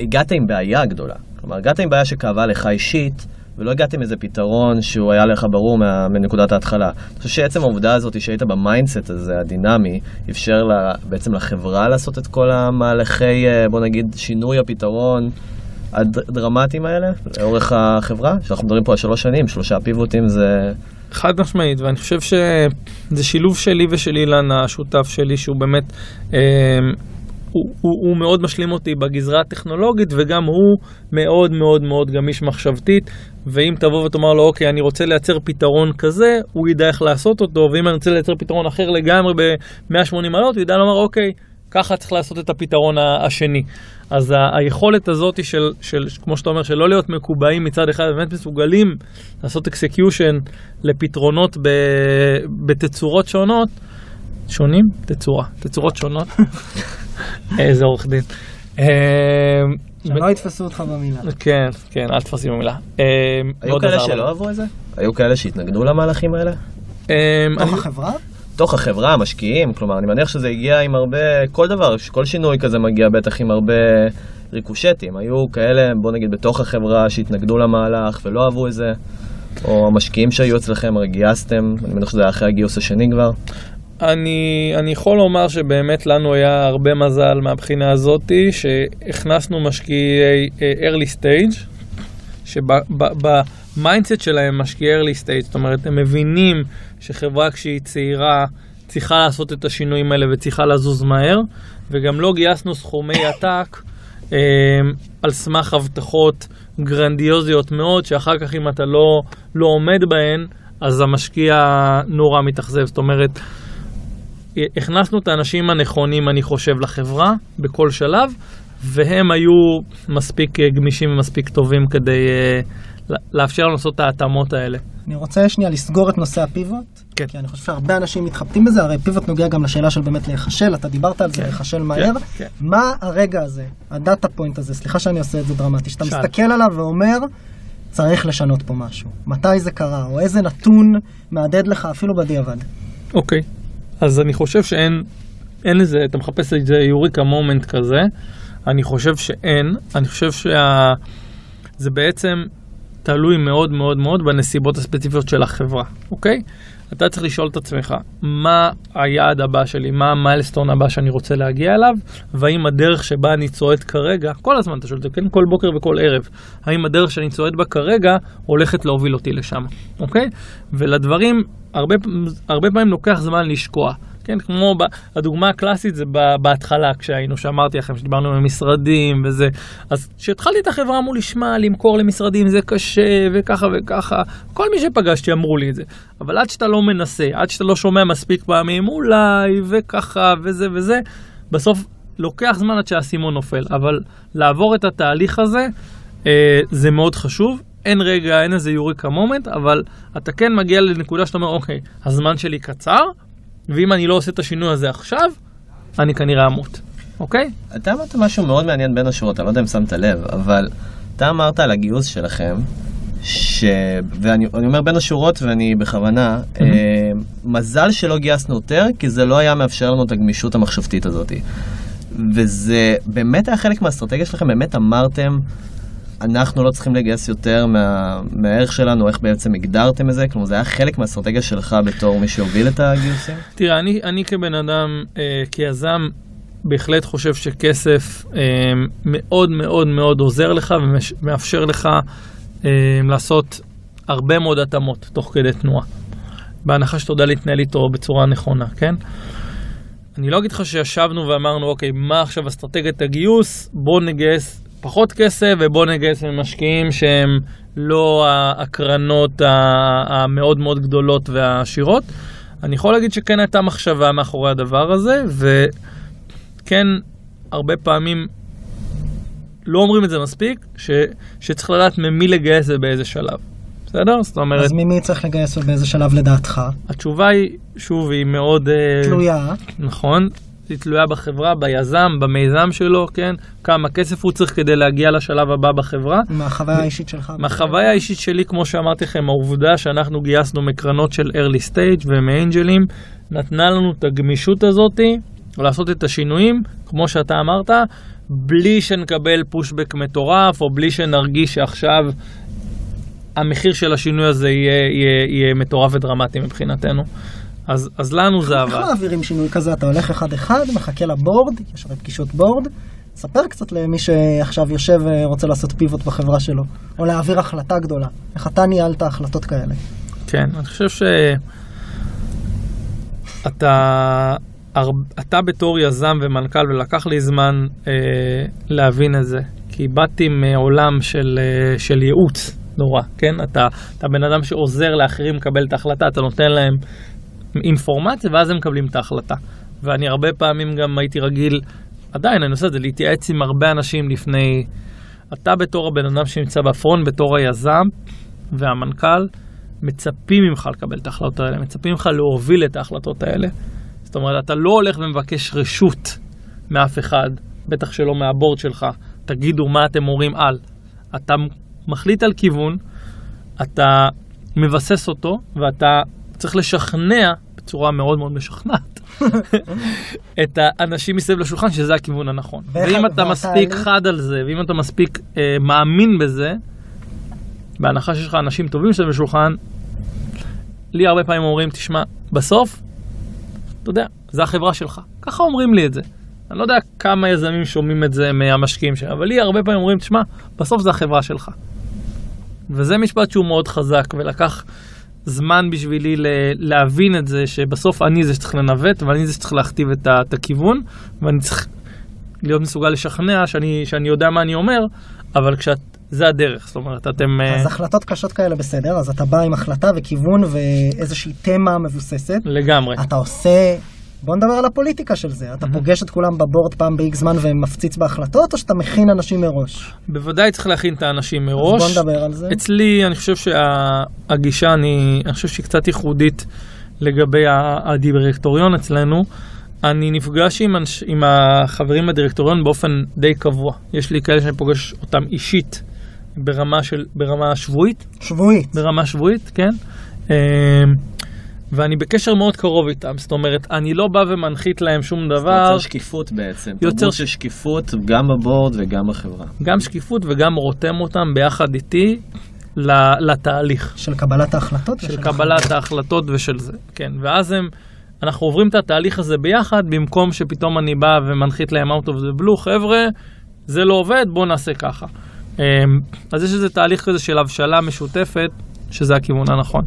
הגעת עם בעיה גדולה. כלומר, הגעת עם בעיה שכאבה לך אישית, ולא הגעת עם איזה פתרון שהוא היה לך ברור מה, מנקודת ההתחלה. אני חושב שעצם העובדה הזאת שהיית ב mindset הזה, הדינמי, אפשרה, בעצם לחברה לעשות את כל המהלכי, אה, בוא נגיד, שינוי הפתרון הדרמטיים האלה, לאורך החברה, שאנחנו מדברים פה על שלוש שנים, שלושה פיבוטים זה... חד משמעית, ואני חושב שזה שילוב שלי ושל אילן, השותף שלי, שהוא באמת... אה, הוא, הוא, הוא מאוד משלים אותי בגזרה הטכנולוגית וגם הוא מאוד מאוד מאוד גמיש מחשבתית ואם תבוא ותאמר לו אוקיי אני רוצה לייצר פתרון כזה הוא ידע איך לעשות אותו ואם אני רוצה לייצר פתרון אחר לגמרי ב-180 מעלות הוא ידע לומר אוקיי ככה צריך לעשות את הפתרון השני. אז היכולת הזאת של, של, כמו שאתה אומר, של לא להיות מקובעים מצד אחד, באמת מסוגלים לעשות execution לפתרונות ב- בתצורות שונות, שונים? תצורה, תצורות שונות. איזה עורך דין. אה, שלא יתפסו אותך במילה. כן, כן, אל תתפסי במילה. אה, היו כאלה שלא אהבו את זה? היו כאלה שהתנגדו למהלכים האלה? אה, תוך החברה? תוך החברה, משקיעים, כלומר, אני מניח שזה הגיע עם הרבה, כל דבר, כל שינוי כזה מגיע בטח עם הרבה ריקושטים. היו כאלה, בוא נגיד, בתוך החברה שהתנגדו למהלך ולא אהבו את זה, או המשקיעים שהיו אצלכם, הרי גייסתם, אני מניח שזה היה אחרי הגיוס השני כבר. אני, אני יכול לומר שבאמת לנו היה הרבה מזל מהבחינה הזאתי, שהכנסנו משקיעי early stage, שב mindset שלהם משקיעי early stage, זאת אומרת, הם מבינים שחברה כשהיא צעירה צריכה לעשות את השינויים האלה וצריכה לזוז מהר, וגם לא גייסנו סכומי עתק אה, על סמך הבטחות גרנדיוזיות מאוד, שאחר כך אם אתה לא, לא עומד בהן, אז המשקיע נורא מתאכזב. זאת אומרת, הכנסנו את האנשים הנכונים, אני חושב, לחברה בכל שלב, והם היו מספיק אה, גמישים ומספיק טובים כדי אה, לאפשר לנו לעשות את ההתאמות האלה. אני רוצה שנייה לסגור את נושא הפיבוט. כן. כי אני חושב שהרבה אנשים מתחבטים בזה, הרי פיבוט נוגע גם לשאלה של באמת להיחשל, אתה דיברת על זה, כן, להיחשל מהר. כן. מה הרגע הזה, ה data point הזה, סליחה שאני עושה את זה דרמטי, שאתה שואל. מסתכל עליו ואומר, צריך לשנות פה משהו. מתי זה קרה, או איזה נתון מהדהד לך אפילו בדיעבד. אוקיי, אז אני חושב שאין, אין לזה, אתה מחפש איזה eureka moment כזה, אני חושב שאין, אני חושב שזה בעצם תלוי מאוד מאוד מאוד בנסיבות הספציפיות של החברה, אוקיי? אתה צריך לשאול את עצמך, מה היעד הבא שלי, מה ה milestone הבא שאני רוצה להגיע אליו, והאם הדרך שבה אני צועד כרגע, כל הזמן אתה שואל את זה, כן? כל בוקר וכל ערב, האם הדרך שאני צועד בה כרגע הולכת להוביל אותי לשם, אוקיי? ולדברים, הרבה, הרבה פעמים לוקח זמן לשקוע. כן, כמו ב, הדוגמה הקלאסית זה ב- בהתחלה, כשהיינו, שאמרתי לכם, שדיברנו עם המשרדים וזה, אז כשהתחלתי את החברה אמרו לי, שמע, למכור למשרדים זה קשה וככה וככה, כל מי שפגשתי אמרו לי את זה, אבל עד שאתה לא מנסה, עד שאתה לא שומע מספיק פעמים, אולי וככה וזה וזה, בסוף לוקח זמן עד שהאסימון נופל, אבל לעבור את התהליך הזה, אה, זה מאוד חשוב. אין רגע, אין איזה יוריקה מומנט, אבל אתה כן מגיע לנקודה שאתה אומר, אוקיי, הזמן שלי קצר, ואם אני לא עושה את השינוי הזה עכשיו, אני כנראה אמות, אוקיי? אתה אמרת משהו מאוד מעניין בין השורות, אני לא יודע אם שמת לב, אבל אתה אמרת על הגיוס שלכם, ש... ואני אני אומר בין השורות ואני בכוונה, אה, מזל שלא גייסנו יותר, כי זה לא היה מאפשר לנו את הגמישות המחשבתית הזאת. וזה באמת היה חלק מהאסטרטגיה שלכם, באמת אמרתם, אנחנו לא צריכים לגייס יותר מה, מהערך שלנו, איך בעצם הגדרתם את זה? כלומר, זה היה חלק מהאסטרטגיה שלך בתור מי שהוביל את הגיוסים? תראה, אני, אני כבן אדם, אה, כיזם, בהחלט חושב שכסף אה, מאוד מאוד מאוד עוזר לך ומאפשר לך אה, לעשות הרבה מאוד התאמות תוך כדי תנועה. בהנחה שאתה יודע להתנהל איתו בצורה נכונה, כן? אני לא אגיד לך שישבנו ואמרנו, אוקיי, מה עכשיו אסטרטגיית הגיוס? בוא נגייס פחות כסף ובוא נגייס משקיעים שהם לא הקרנות המאוד מאוד גדולות והעשירות. אני יכול להגיד שכן הייתה מחשבה מאחורי הדבר הזה, וכן, הרבה פעמים לא אומרים את זה מספיק, ש, שצריך לדעת ממי לגייס ובאיזה שלב. בסדר? זאת אומרת... אז ממי צריך לגייס ובאיזה שלב לדעתך? התשובה היא, שוב, היא מאוד... אה, תלויה. נכון. היא תלויה בחברה, ביזם, במיזם שלו, כן? כמה כסף הוא צריך כדי להגיע לשלב הבא בחברה. מהחוויה האישית שלך. מהחוויה האישית שלי, כמו שאמרתי לכם, העובדה שאנחנו גייסנו מקרנות של early stage ומאנג'לים, נתנה לנו את הגמישות הזאתי לעשות את השינויים, כמו שאתה אמרת, בלי שנקבל פושבק מטורף, או בלי שנרגיש שעכשיו המחיר של השינוי הזה יהיה, יהיה, יהיה מטורף ודרמטי מבחינתנו. אז, אז לנו זה עבד. איך מעבירים שינוי כזה? אתה הולך אחד-אחד, מחכה לבורד, יש הרי פגישות בורד. ספר קצת למי שעכשיו יושב ורוצה לעשות פיבוט בחברה שלו, או להעביר החלטה גדולה. איך אתה ניהלת החלטות כאלה? כן, אני חושב שאתה אתה בתור יזם ומנכ"ל, ולקח לי זמן אה, להבין את זה, כי באתי מעולם של, אה, של ייעוץ נורא, כן? אתה, אתה בן אדם שעוזר לאחרים לקבל את ההחלטה, אתה נותן להם אינפורמציה ואז הם מקבלים את ההחלטה. ואני הרבה פעמים גם הייתי רגיל, עדיין אני עושה את זה, להתייעץ עם הרבה אנשים לפני... אתה בתור הבן אדם שנמצא בפרונט, בתור היזם והמנכ"ל, מצפים ממך לקבל את ההחלטות האלה, מצפים ממך להוביל את ההחלטות האלה. זאת אומרת, אתה לא הולך ומבקש רשות מאף אחד, בטח שלא מהבורד שלך, תגידו מה אתם אומרים על. אתה מחליט על כיוון, אתה מבסס אותו, ואתה צריך לשכנע בצורה מאוד מאוד משכנעת את האנשים מסביב לשולחן שזה הכיוון הנכון. ואם אתה מספיק חד על זה, ואם אתה מספיק אה, מאמין בזה, בהנחה שיש לך אנשים טובים מסביב לשולחן, לי הרבה פעמים אומרים, תשמע, בסוף, אתה יודע, זה החברה שלך. ככה אומרים לי את זה. אני לא יודע כמה יזמים שומעים את זה מהמשקיעים שלהם, אבל לי הרבה פעמים אומרים, תשמע, בסוף זה החברה שלך. וזה משפט שהוא מאוד חזק, ולקח זמן בשבילי להבין את זה, שבסוף אני זה שצריך לנווט, ואני זה שצריך להכתיב את, ה, את הכיוון, ואני צריך להיות מסוגל לשכנע שאני, שאני יודע מה אני אומר, אבל כשאת זה הדרך, זאת אומרת, אתם... אה, אז החלטות קשות כאלה בסדר, אז אתה בא עם החלטה וכיוון ואיזושהי תמה מבוססת. לגמרי. אתה עושה... בוא נדבר על הפוליטיקה של זה. אתה פוגש את כולם בבורד פעם באיקס זמן ומפציץ בהחלטות, או שאתה מכין אנשים מראש? בוודאי צריך להכין את האנשים אז מראש. בוא נדבר על זה. אצלי, אני חושב שהגישה, אני, אני חושב שהיא קצת ייחודית לגבי הדירקטוריון אצלנו. אני נפגש עם, אנש, עם החברים בדירקטוריון באופן די קבוע. יש לי כאלה שאני פוגש אותם אישית ברמה, של, ברמה שבועית, שבועית. ברמה שבועית, כן. ואני בקשר מאוד קרוב איתם, זאת אומרת, אני לא בא ומנחית להם שום דבר, יוצר שקיפות בעצם. יוצר תרבות ש- של שקיפות גם בבורד וגם בחברה. גם שקיפות וגם רותם אותם ביחד איתי לתהליך. של קבלת ההחלטות? של ושל קבלת ההחלטות ושל זה, כן. ואז הם, אנחנו עוברים את התהליך הזה ביחד, במקום שפתאום אני בא ומנחית להם out of the blue, חבר'ה, זה לא עובד, בואו נעשה ככה. אמ, אז יש איזה תהליך כזה של הבשלה משותפת, שזה הכיוון הנכון.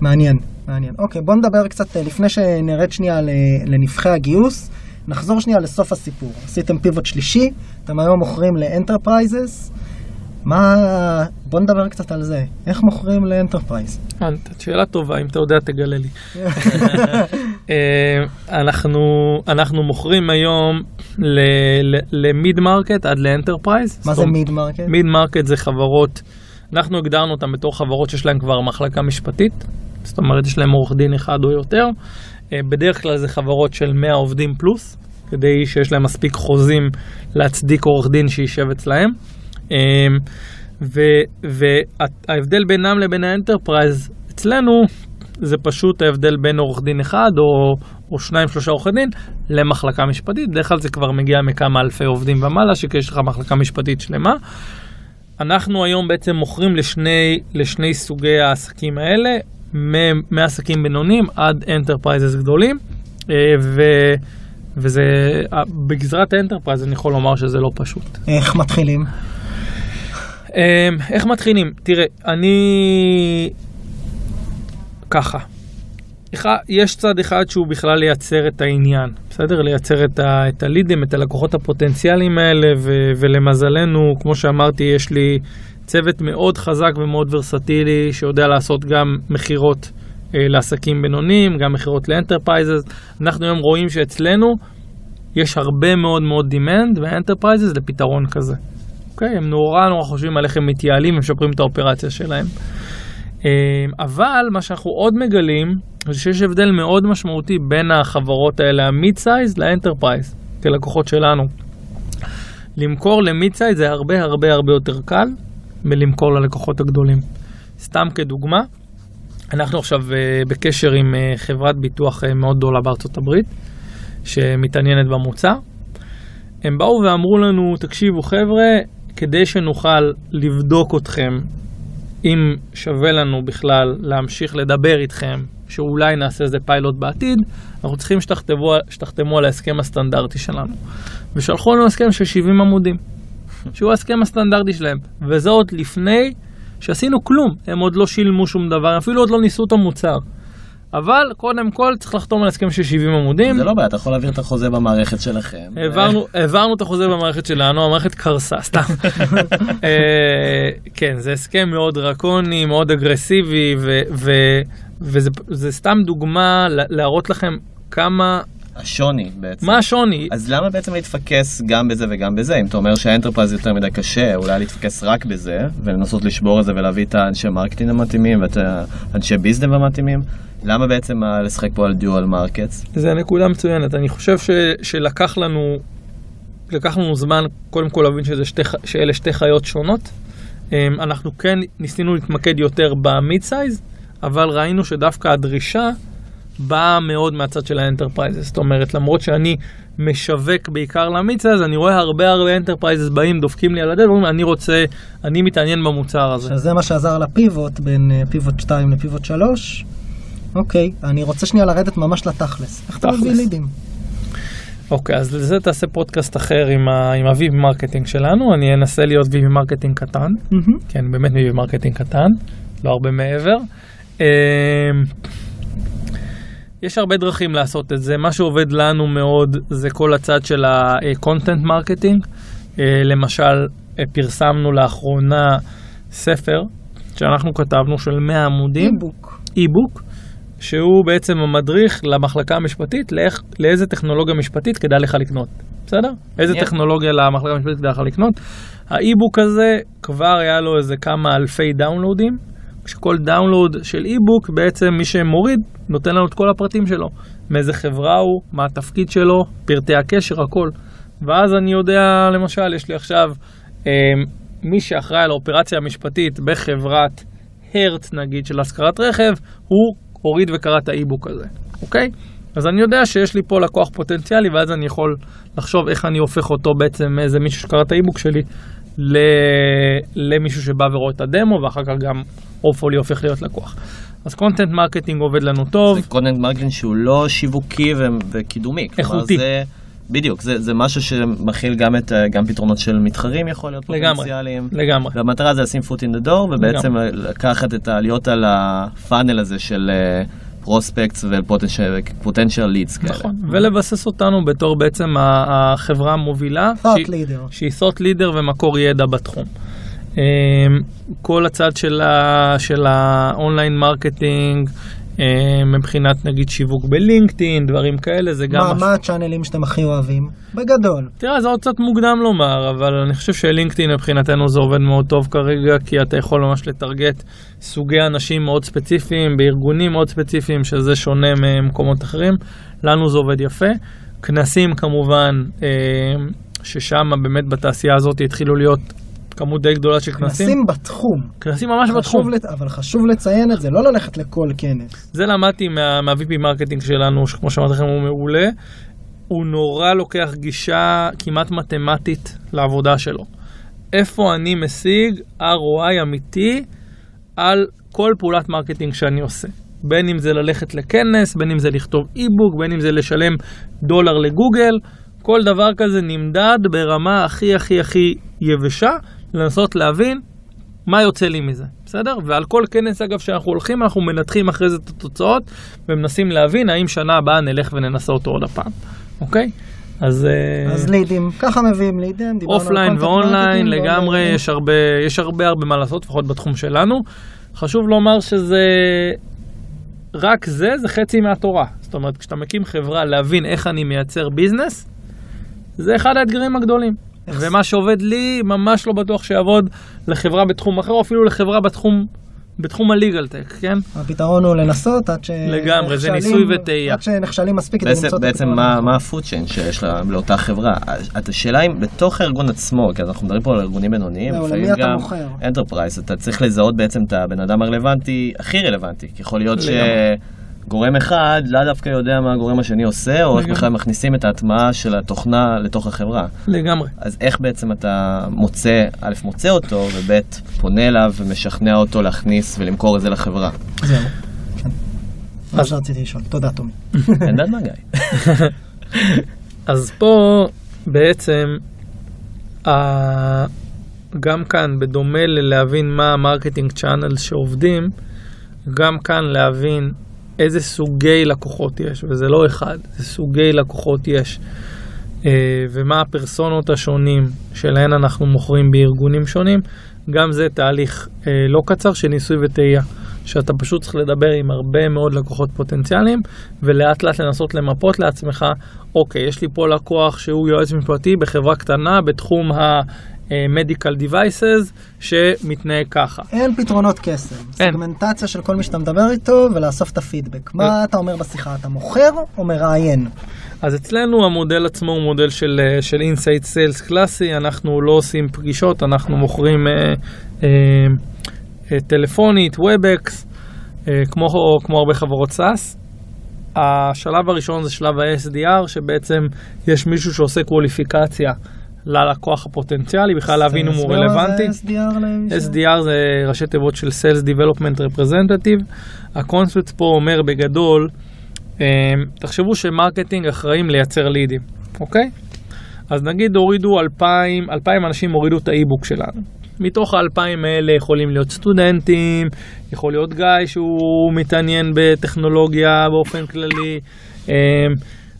מעניין, מעניין. אוקיי, בוא נדבר קצת, אה, לפני שנרד שנייה לנבכי הגיוס, נחזור שנייה לסוף הסיפור. עשיתם פיבוט שלישי, אתם היום מוכרים ל enterprises. מה... בוא נדבר קצת על זה. איך מוכרים ל enterprise? אה, שאלה טובה, אם אתה יודע תגלה לי. אה, אנחנו, אנחנו מוכרים היום ל mid market עד ל enterprise. מה זה mid market? mid market זה חברות, אנחנו הגדרנו אותן בתור חברות שיש להן כבר מחלקה משפטית, זאת אומרת יש להן עורך דין אחד או יותר. אה, בדרך כלל זה חברות של 100 עובדים פלוס, כדי שיש להם מספיק חוזים להצדיק עורך דין שישב אצלהם. אה, וההבדל בינם לבין ה enterprise אצלנו זה פשוט ההבדל בין עורך דין אחד או, או שניים שלושה עורכי דין למחלקה משפטית. בדרך כלל זה כבר מגיע מכמה אלפי עובדים ומעלה, שיש לך מחלקה משפטית שלמה. אנחנו היום בעצם מוכרים לשני, לשני סוגי העסקים האלה, מעסקים בינוניים עד enterprises גדולים, אה, ו, וזה, אה, בגזרת ה enterprise אני יכול לומר שזה לא פשוט. איך מתחילים? אמ, איך מתחילים? תראה, אני... ככה. יש צד אחד שהוא בכלל לייצר את העניין, בסדר? לייצר את, ה, את הלידים, את הלקוחות הפוטנציאליים האלה, ו, ולמזלנו, כמו שאמרתי, יש לי צוות מאוד חזק ומאוד ורסטילי, שיודע לעשות גם מכירות אה, לעסקים בינוניים, גם מכירות ל enterprises. אנחנו היום רואים שאצלנו יש הרבה מאוד מאוד demand מה enterprises לפתרון כזה. אוקיי? הם נורא נורא חושבים על איך הם מתייעלים ומשפרים את האופרציה שלהם. אה, אבל מה שאנחנו עוד מגלים, זה שיש הבדל מאוד משמעותי בין החברות האלה, ה mid-size ל enterprise, כלקוחות שלנו. למכור ל mid-size זה הרבה הרבה הרבה יותר קל מלמכור ללקוחות הגדולים. סתם כדוגמה, אנחנו עכשיו אה, בקשר עם אה, חברת ביטוח אה, מאוד גדולה בארצות הברית, שמתעניינת במוצר. הם באו ואמרו לנו, תקשיבו חבר'ה, כדי שנוכל לבדוק אתכם, אם שווה לנו בכלל להמשיך לדבר איתכם, שאולי נעשה איזה פיילוט בעתיד, אנחנו צריכים שתחתמו, שתחתמו על ההסכם הסטנדרטי שלנו. ושלחו לנו הסכם של 70 עמודים, שהוא ההסכם הסטנדרטי שלהם, וזה עוד לפני שעשינו כלום, הם עוד לא שילמו שום דבר, אפילו עוד לא ניסו את המוצר. אבל קודם כל צריך לחתום על הסכם של 70 עמודים. זה לא בעיה, אתה יכול להעביר את החוזה במערכת שלכם. העברנו, העברנו את החוזה במערכת שלנו, המערכת קרסה, סתם. אה, כן, זה הסכם מאוד דרקוני, מאוד אגרסיבי, וזה זה סתם דוגמה לה- להראות לכם כמה, השוני בעצם. מה השוני. אז למה בעצם להתפקס גם בזה וגם בזה? אם אתה אומר שה enterprise יותר מדי קשה, אולי להתפקס רק בזה, ולנסות לשבור את זה ולהביא את האנשי marketing המתאימים ואת האנשי ביזנס המתאימים, למה בעצם לשחק פה על dual markets? זה נקודה מצוינת, אני חושב ש, שלקח לנו, לקח לנו זמן קודם כל להבין שזה שתי, שאלה שתי חיות שונות. אמ, אנחנו כן ניסינו להתמקד יותר ב mid-size, אבל ראינו שדווקא הדרישה באה מאוד מהצד של ה enterprises. זאת אומרת, למרות שאני משווק בעיקר ל mid-size, אני רואה הרבה הרבה enterprises באים, דופקים לי על הדלת, ואומרים, אני רוצה, אני מתעניין במוצר הזה. שזה מה שעזר לפיבוט, בין אה, פיבוט 2 לפיבוט 3. אוקיי, אני רוצה שנייה לרדת ממש לתכלס. איך אתה מביא. לידים? אוקיי, אז לזה תעשה פודקאסט אחר עם, ה, עם marketing שלנו, אני אנסה להיות VP marketing קטן. מהמם. כן, באמת VP marketing קטן, לא הרבה מעבר. יש הרבה דרכים לעשות את זה, מה שעובד לנו מאוד זה כל הצד של ה-content marketing. אה, למשל, אה, פרסמנו לאחרונה ספר שאנחנו כתבנו של 100 עמודים, אי-בוק. אי-בוק, שהוא בעצם המדריך למחלקה המשפטית לאיך, לאיזה טכנולוגיה משפטית כדאי לך לקנות. בסדר? איזה מעניין. טכנולוגיה למחלקה המשפטית כדאי לך לקנות. האי-בוק הזה כבר היה לו איזה כמה אלפי דאונלודים, כשכל דאונלוד של אי-בוק בעצם מי שמוריד נותן לנו את כל הפרטים שלו. מאיזה חברה הוא, מה התפקיד שלו, פרטי הקשר, הכל. ואז אני יודע, למשל, יש לי עכשיו אה, מי שאחראי על האופרציה המשפטית בחברת הרץ נגיד של השכרת רכב, הוא הוריד וקרא את האי-בוק הזה, אוקיי? אז אני יודע שיש לי פה לקוח פוטנציאלי ואז אני יכול לחשוב איך אני הופך אותו בעצם מאיזה מישהו שקרא את ה e-book שלי ל... למישהו שבא ורואה את הדמו ואחר כך גם hopefully הופך להיות לקוח. אז content marketing עובד לנו טוב, זה content marketing שהוא לא שיווקי ו- וקידומי. איכותי. זה, בדיוק, זה, זה משהו שמכיל גם, את, ה- גם פתרונות של מתחרים יכול להיות לגמרי. פוטנציאליים. לגמרי. והמטרה זה לשים foot in the door ובעצם לקחת את ה... להיות על הפאנל הזה של prospects ו potential leads כאלה. נכון, ולבסס אותנו בתור בעצם החברה המובילה, thought שהיא- leader. שהיא thought leader ומקור ידע בתחום. אמ, כל הצד של ה online marketing, אמ, מבחינת נגיד שיווק בלינקדאין, דברים כאלה, זה גם... מה מה הצ'אנלים שאתם הכי אוהבים? בגדול. תראה, זה עוד קצת מוקדם לומר, אבל אני חושב שלינקדאין מבחינתנו זה עובד מאוד טוב כרגע, כי אתה יכול ממש לטרגט סוגי אנשים מאוד ספציפיים, בארגונים מאוד ספציפיים, שזה שונה ממקומות אחרים. לנו זה עובד יפה. כנסים כמובן, אה, ששם באמת בתעשייה הזאת התחילו להיות כמות די גדולה של כנסים. כנסים בתחום. כנסים ממש חשוב בתחום. לת- אבל חשוב לציין את זה, לא ללכת לכל כנס. זה למדתי מה, מה-VP marketing שלנו, שכמו שאמרתי לכם הוא מעולה. הוא נורא לוקח גישה כמעט מתמטית לעבודה שלו. איפה אני משיג ROI אמיתי על כל פעולת marketing שאני עושה. בין אם זה ללכת לכנס, בין אם זה לכתוב e-book, בין אם זה לשלם דולר לגוגל, כל דבר כזה נמדד ברמה הכי הכי הכי יבשה, לנסות להבין מה יוצא לי מזה, בסדר? ועל כל כנס אגב שאנחנו הולכים, אנחנו מנתחים אחרי זה את התוצאות ומנסים להבין האם שנה הבאה נלך וננסה אותו עוד הפעם, אוקיי? אז, אה, אז לידים, ככה מביאים לידים. offline ו online לגמרי. יש הרבה, יש הרבה הרבה מה לעשות, לפחות בתחום שלנו. חשוב לומר שזה, רק זה, זה חצי מהתורה. זאת אומרת, כשאתה מקים חברה, להבין איך אני מייצר ביזנס, זה אחד האתגרים הגדולים. ומה שעובד לי, ממש לא בטוח שיעבוד לחברה בתחום אחר, או אפילו לחברה בתחום, בתחום ה legal tech, כן? הפתרון הוא לנסות עד ש... לגמרי, זה ניסוי וטעייה. עד שנכשלים מספיק כדי בעצם, למצוא את בעצם הפתרון מה, הנכון. מה ה food chain שיש לה, לאותה חברה? השאלה אם בתוך הארגון עצמו, כי אנחנו מדברים פה על ארגונים בינוניים, זהו, לפעמים למי אתה גם מוכר? enterprise, אתה צריך לזהות בעצם את הבן אדם הרלוונטי, הכי רלוונטי, כי יכול להיות לגמרי. שגורם אחד לא דווקא יודע מה הגורם השני עושה, או איך לגמרי. בכלל מכניסים את ההטמעה של התוכנה לתוך החברה. לגמרי. אז איך בעצם אתה מוצא, א', מוצא אותו, וב', פונה אליו ומשכנע אותו להכניס ולמכור את זה לחברה. זהו. כן. מה שרציתי לשאול. תודה, תומי. אין דעת מה גיא. אז פה בעצם, ה... גם כאן, בדומה ללהבין מה ה marketing channels שעובדים, גם כאן להבין איזה סוגי לקוחות יש, וזה לא אחד, זה סוגי לקוחות יש, אה, ומה הפרסונות השונים שלהן אנחנו מוכרים בארגונים שונים, גם זה תהליך אה, לא קצר של ניסוי וטעייה, שאתה פשוט צריך לדבר עם הרבה מאוד לקוחות פוטנציאליים, ולאט לאט לנסות למפות לעצמך, אוקיי, יש לי פה לקוח שהוא יועץ משפטי בחברה קטנה בתחום ה-medical devices שמתנהג ככה. אין פתרונות קסם. אין. סגמנטציה של כל מי שאתה מדבר איתו ולאסוף את הפידבק. מה אתה אומר בשיחה? אתה מוכר או מראיין? אז אצלנו המודל עצמו הוא מודל של, אה, של אינסייט סיילס קלאסי, אנחנו לא עושים פגישות, אנחנו מוכרים אה, אה, אה, טלפונית, Webex, אה, כמו, כמו הרבה חברות SaaS. השלב הראשון זה שלב ה-SDR, שבעצם יש מישהו שעושה קווליפיקציה ללקוח הפוטנציאלי, בכלל להבין אם הוא רלוונטי. SDR ש- SDR זה ראשי תיבות של Sales Development Representative. הקונספט פה אומר בגדול, אה, תחשבו שמרקטינג אחראים לייצר לידים, אוקיי? אז נגיד הורידו 2,000, 2,000 אנשים הורידו את האי-בוק שלנו. מתוך האלפיים האלה יכולים להיות סטודנטים, יכול להיות גיא שהוא מתעניין בטכנולוגיה באופן כללי, אה,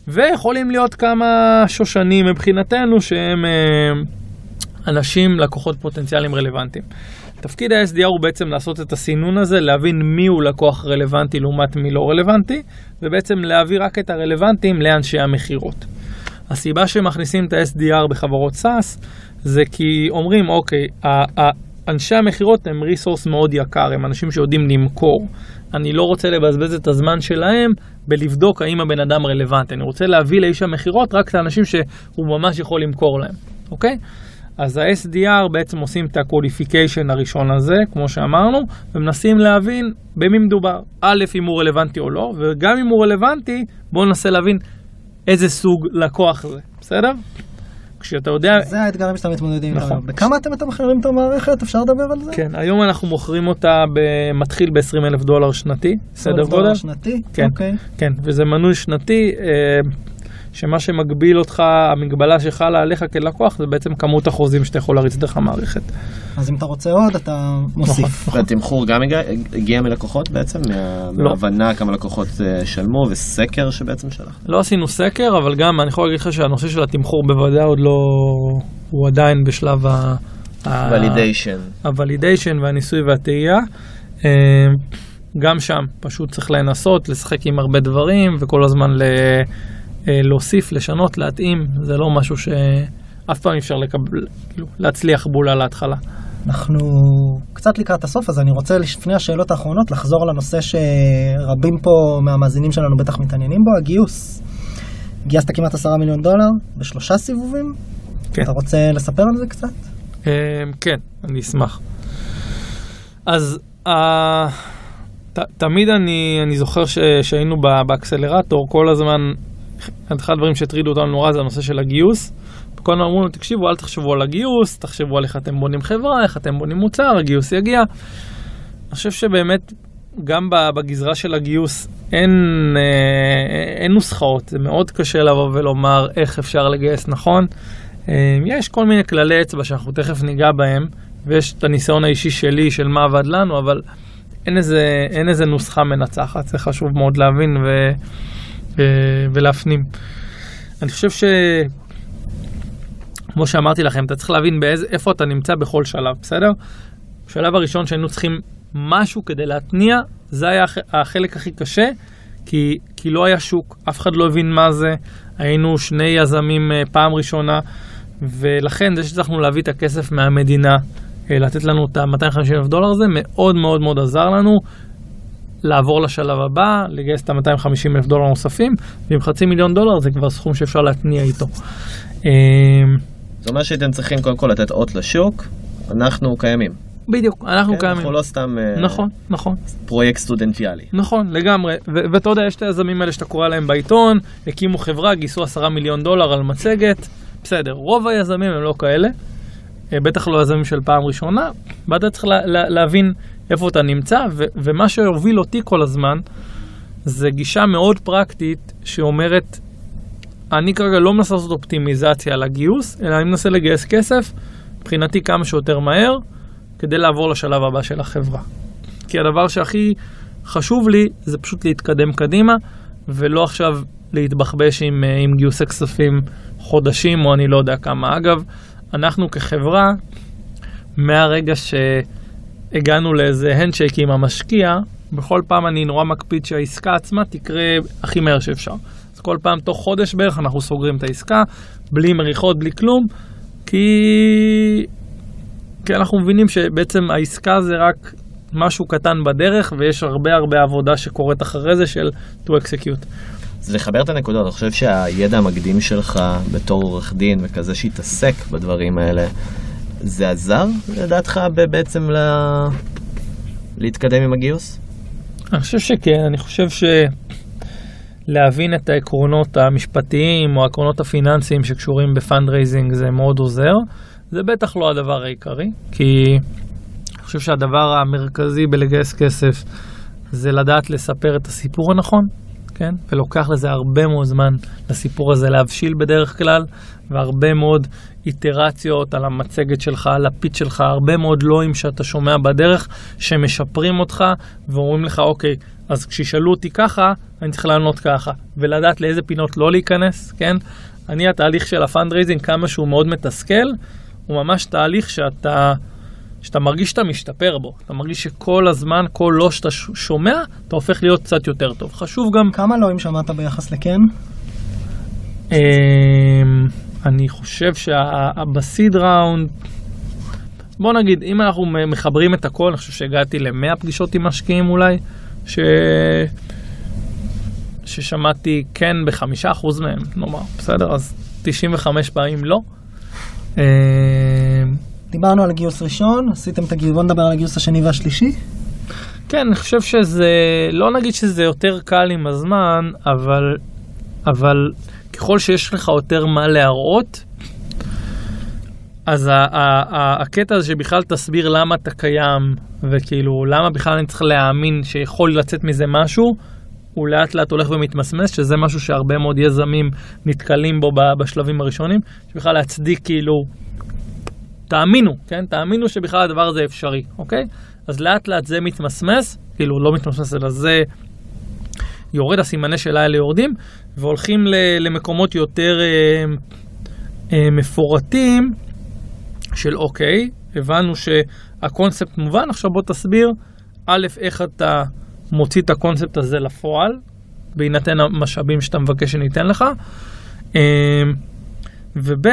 ויכולים להיות כמה שושנים מבחינתנו שהם אה, אנשים, לקוחות פוטנציאליים רלוונטיים. תפקיד ה-SDR הוא בעצם לעשות את הסינון הזה, להבין מי הוא לקוח רלוונטי לעומת מי לא רלוונטי, ובעצם להביא רק את הרלוונטיים לאנשי המכירות. הסיבה שמכניסים את ה-SDR בחברות SaaS זה כי אומרים, אוקיי, אנשי המכירות הם ריסורס מאוד יקר, הם אנשים שיודעים למכור. אני לא רוצה לבזבז את הזמן שלהם בלבדוק האם הבן אדם רלוונטי. אני רוצה להביא לאיש המכירות רק את האנשים שהוא ממש יכול למכור להם, אוקיי? אז ה-SDR בעצם עושים את ה-qualification הראשון הזה, כמו שאמרנו, ומנסים להבין במי מדובר. א', אם הוא רלוונטי או לא, וגם אם הוא רלוונטי, בואו ננסה להבין איזה סוג לקוח זה, בסדר? כשאתה יודע... זה האתגרים שאתם מתמודדים איתם. נכון. בכמה אתם מתמחרים את המערכת? אפשר לדבר על זה? כן, היום אנחנו מוכרים אותה, מתחיל ב-20 אלף דולר שנתי, סדר אלף דולר גודל. שנתי? כן. אוקיי. כן, וזה מנוי שנתי, אה, שמה שמגביל אותך, המגבלה שחלה עליך כלקוח, זה בעצם כמות החוזים שאתה יכול להריץ דרך המערכת. אז אם אתה רוצה עוד, אתה מוסיף. והתמחור גם הגיע- מלקוחות בעצם? מה- לא. מהבנה כמה לקוחות אה, שלמו וסקר שבעצם שלחת? לא עשינו סקר, אבל גם אני יכול להגיד לך שהנושא של התמחור בוודאי עוד לא, הוא עדיין בשלב ה... ולידיישן. הוולידיישן והניסוי והטעייה. אה, גם שם פשוט צריך לנסות, לשחק עם הרבה דברים וכל הזמן ל... אה, להוסיף, לשנות, להתאים, זה לא משהו שאף פעם אי אפשר לקבל, כאילו, להצליח בול על ההתחלה. אנחנו קצת לקראת הסוף, אז אני רוצה לפני השאלות האחרונות לחזור לנושא שרבים פה מהמאזינים שלנו בטח מתעניינים בו, הגיוס. גייסת כמעט עשרה מיליון דולר בשלושה סיבובים. כן. אתה רוצה לספר על זה קצת? אה, כן, אני אשמח. אז אה, ת, תמיד אני, אני זוכר ש, שהיינו באקסלרטור, כל הזמן, אחד הדברים שהטרידו אותנו נורא זה הנושא של הגיוס. כל הזמן אמרו לנו, תקשיבו, אל תחשבו על הגיוס, תחשבו על איך אתם בונים חברה, איך אתם בונים מוצר, הגיוס יגיע. אני חושב שבאמת, גם בגזרה של הגיוס אין, אה, אין נוסחאות, זה מאוד קשה לבוא ולומר איך אפשר לגייס נכון. אה, יש כל מיני כללי אצבע שאנחנו תכף ניגע בהם, ויש את הניסיון האישי שלי של מה עבד לנו, אבל אין איזה, אין איזה נוסחה מנצחת, זה חשוב מאוד להבין ו, ולהפנים. אני חושב ש... כמו שאמרתי לכם, אתה צריך להבין באיזה, איפה אתה נמצא בכל שלב, בסדר? בשלב הראשון שהיינו צריכים משהו כדי להתניע, זה היה הח- החלק הכי קשה, כי, כי לא היה שוק, אף אחד לא הבין מה זה, היינו שני יזמים אה, פעם ראשונה, ולכן זה שהצלחנו להביא את הכסף מהמדינה, אה, לתת לנו את ה-250 אלף דולר הזה, מאוד מאוד מאוד עזר לנו לעבור לשלב הבא, לגייס את ה-250 אלף דולר נוספים, ועם חצי מיליון דולר זה כבר סכום שאפשר להתניע איתו. אה, זה אומר שהייתם צריכים קודם כל לתת אות לשוק, אנחנו קיימים. בדיוק, אנחנו כן, קיימים. אנחנו לא סתם אה, נכון, נכון. פרויקט סטודנטיאלי. נכון, לגמרי. ואתה יודע, יש את היזמים האלה שאתה קורא להם בעיתון, הקימו חברה, גייסו עשרה מיליון דולר על מצגת. בסדר, רוב היזמים הם לא כאלה, אה, בטח לא יזמים של פעם ראשונה, ואתה צריך לה, לה, להבין איפה אתה נמצא, ו- ומה שהוביל אותי כל הזמן, זה גישה מאוד פרקטית שאומרת, אני כרגע לא מנסה לעשות אופטימיזציה על הגיוס, אלא אני מנסה לגייס כסף, מבחינתי כמה שיותר מהר, כדי לעבור לשלב הבא של החברה. כי הדבר שהכי חשוב לי זה פשוט להתקדם קדימה, ולא עכשיו להתבחבש עם, אה, עם גיוסי כספים חודשים או אני לא יודע כמה. אגב, אנחנו כחברה, מהרגע שהגענו לאיזה הנדשייק עם המשקיע, בכל פעם אני נורא מקפיד שהעסקה עצמה תקרה הכי מהר שאפשר. אז כל פעם, תוך חודש בערך, אנחנו סוגרים את העסקה, בלי מריחות, בלי כלום, כי... כי אנחנו מבינים שבעצם העסקה זה רק משהו קטן בדרך, ויש הרבה הרבה עבודה שקורית אחרי זה של to execute. אז לחבר את הנקודות, אני חושב שהידע המקדים שלך בתור עורך דין וכזה שהתעסק בדברים האלה, זה עזר לדעתך בעצם ל... להתקדם עם הגיוס? אני חושב שכן, אני חושב שלהבין את העקרונות המשפטיים או העקרונות הפיננסיים שקשורים ב fundraising זה מאוד עוזר. זה בטח לא הדבר העיקרי, כי אני חושב שהדבר המרכזי בלגייס כסף זה לדעת לספר את הסיפור הנכון, כן? ולוקח לזה הרבה מאוד זמן לסיפור הזה להבשיל בדרך כלל, והרבה מאוד איטרציות על המצגת שלך, על ה pitch שלך, הרבה מאוד לואים שאתה שומע בדרך שמשפרים אותך ואומרים לך, אוקיי, אז כשישאלו אותי ככה, אני צריך לענות ככה, ולדעת לאיזה פינות לא להיכנס, כן? אני, התהליך של ה fundraising, כמה שהוא מאוד מתסכל, הוא ממש תהליך שאתה, שאתה מרגיש שאתה משתפר בו. אתה מרגיש שכל הזמן, כל לא שאתה שומע, אתה הופך להיות קצת יותר טוב. חשוב גם, כמה לא אם שמעת ביחס לכן? אמ, אני חושב שבסיד ראונד, בוא נגיד, אם אנחנו מחברים את הכל, אני חושב שהגעתי ל-100 פגישות עם משקיעים אולי, ש... ששמעתי כן בחמישה אחוז מהם, נאמר, בסדר? אז 95 פעמים לא. דיברנו על גיוס ראשון, עשיתם את הגיוס, בוא נדבר על הגיוס השני והשלישי. כן, אני חושב שזה, לא נגיד שזה יותר קל עם הזמן, אבל, אבל ככל שיש לך יותר מה להראות, אז ה- ה- ה- הקטע הזה שבכלל תסביר למה אתה קיים, וכאילו למה בכלל אני צריך להאמין שיכול לצאת מזה משהו, הוא לאט לאט הולך ומתמסמס, שזה משהו שהרבה מאוד יזמים נתקלים בו בשלבים הראשונים, שבכלל להצדיק כאילו, תאמינו, כן? תאמינו שבכלל הדבר הזה אפשרי, אוקיי? אז לאט לאט זה מתמסמס, כאילו לא מתמסמס אלא זה יורד, הסימני שאלה האלה יורדים, והולכים למקומות יותר אה, אה, מפורטים של אוקיי, הבנו שהקונספט מובן, עכשיו בוא תסביר, א', איך אתה מוציא את הקונספט הזה לפועל, בהינתן המשאבים שאתה מבקש שניתן לך, אה, וב',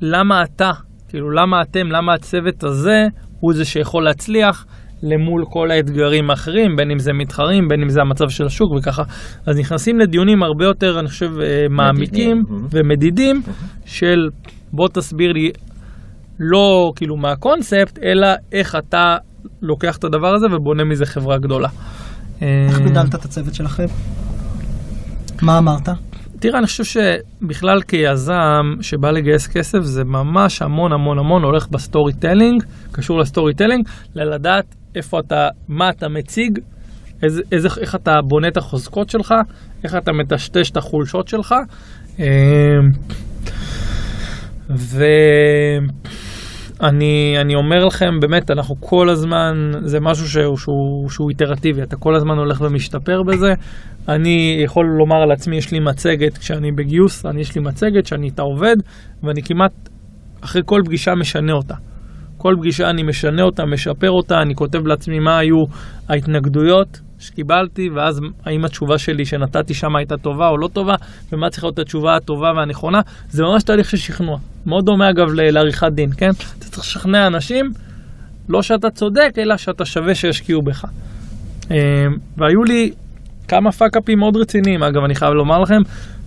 למה אתה, כאילו למה אתם, למה הצוות הזה הוא זה שיכול להצליח למול כל האתגרים האחרים, בין אם זה מתחרים, בין אם זה המצב של השוק וככה. אז נכנסים לדיונים הרבה יותר, אני חושב, אה, מעמיקים Mhm. ומדידים של בוא תסביר לי לא כאילו מה הקונספט, אלא איך אתה לוקח את הדבר הזה ובונה מזה חברה גדולה. איך אה, בידלת את הצוות שלכם? מה אמרת? תראה, אני חושב שבכלל כיזם שבא לגייס כסף, זה ממש המון המון המון הולך ב storytelling, קשור ל storytelling, ללדעת איפה אתה, מה אתה מציג, איזה, איזה, איך אתה בונה את החוזקות שלך, איך אתה מטשטש את החולשות שלך. אה, ואני אני אומר לכם, באמת, אנחנו כל הזמן, זה משהו שהוא, שהוא, שהוא איטרטיבי, אתה כל הזמן הולך ומשתפר בזה. אני יכול לומר על עצמי, יש לי מצגת כשאני בגיוס, אני יש לי מצגת שאני איתה עובד, ואני כמעט אחרי כל פגישה משנה אותה. כל פגישה אני משנה אותה, משפר אותה, אני כותב לעצמי מה היו ההתנגדויות שקיבלתי, ואז האם התשובה שלי שנתתי שם הייתה טובה או לא טובה, ומה צריכה להיות התשובה הטובה והנכונה. זה ממש תהליך של שכנוע. מאוד דומה אגב לעריכת דין, כן? אתה צריך לשכנע אנשים, לא שאתה צודק, אלא שאתה שווה שישקיעו בך. אה, והיו לי כמה פאקאפים מאוד רציניים, אגב, אני חייב לומר לכם,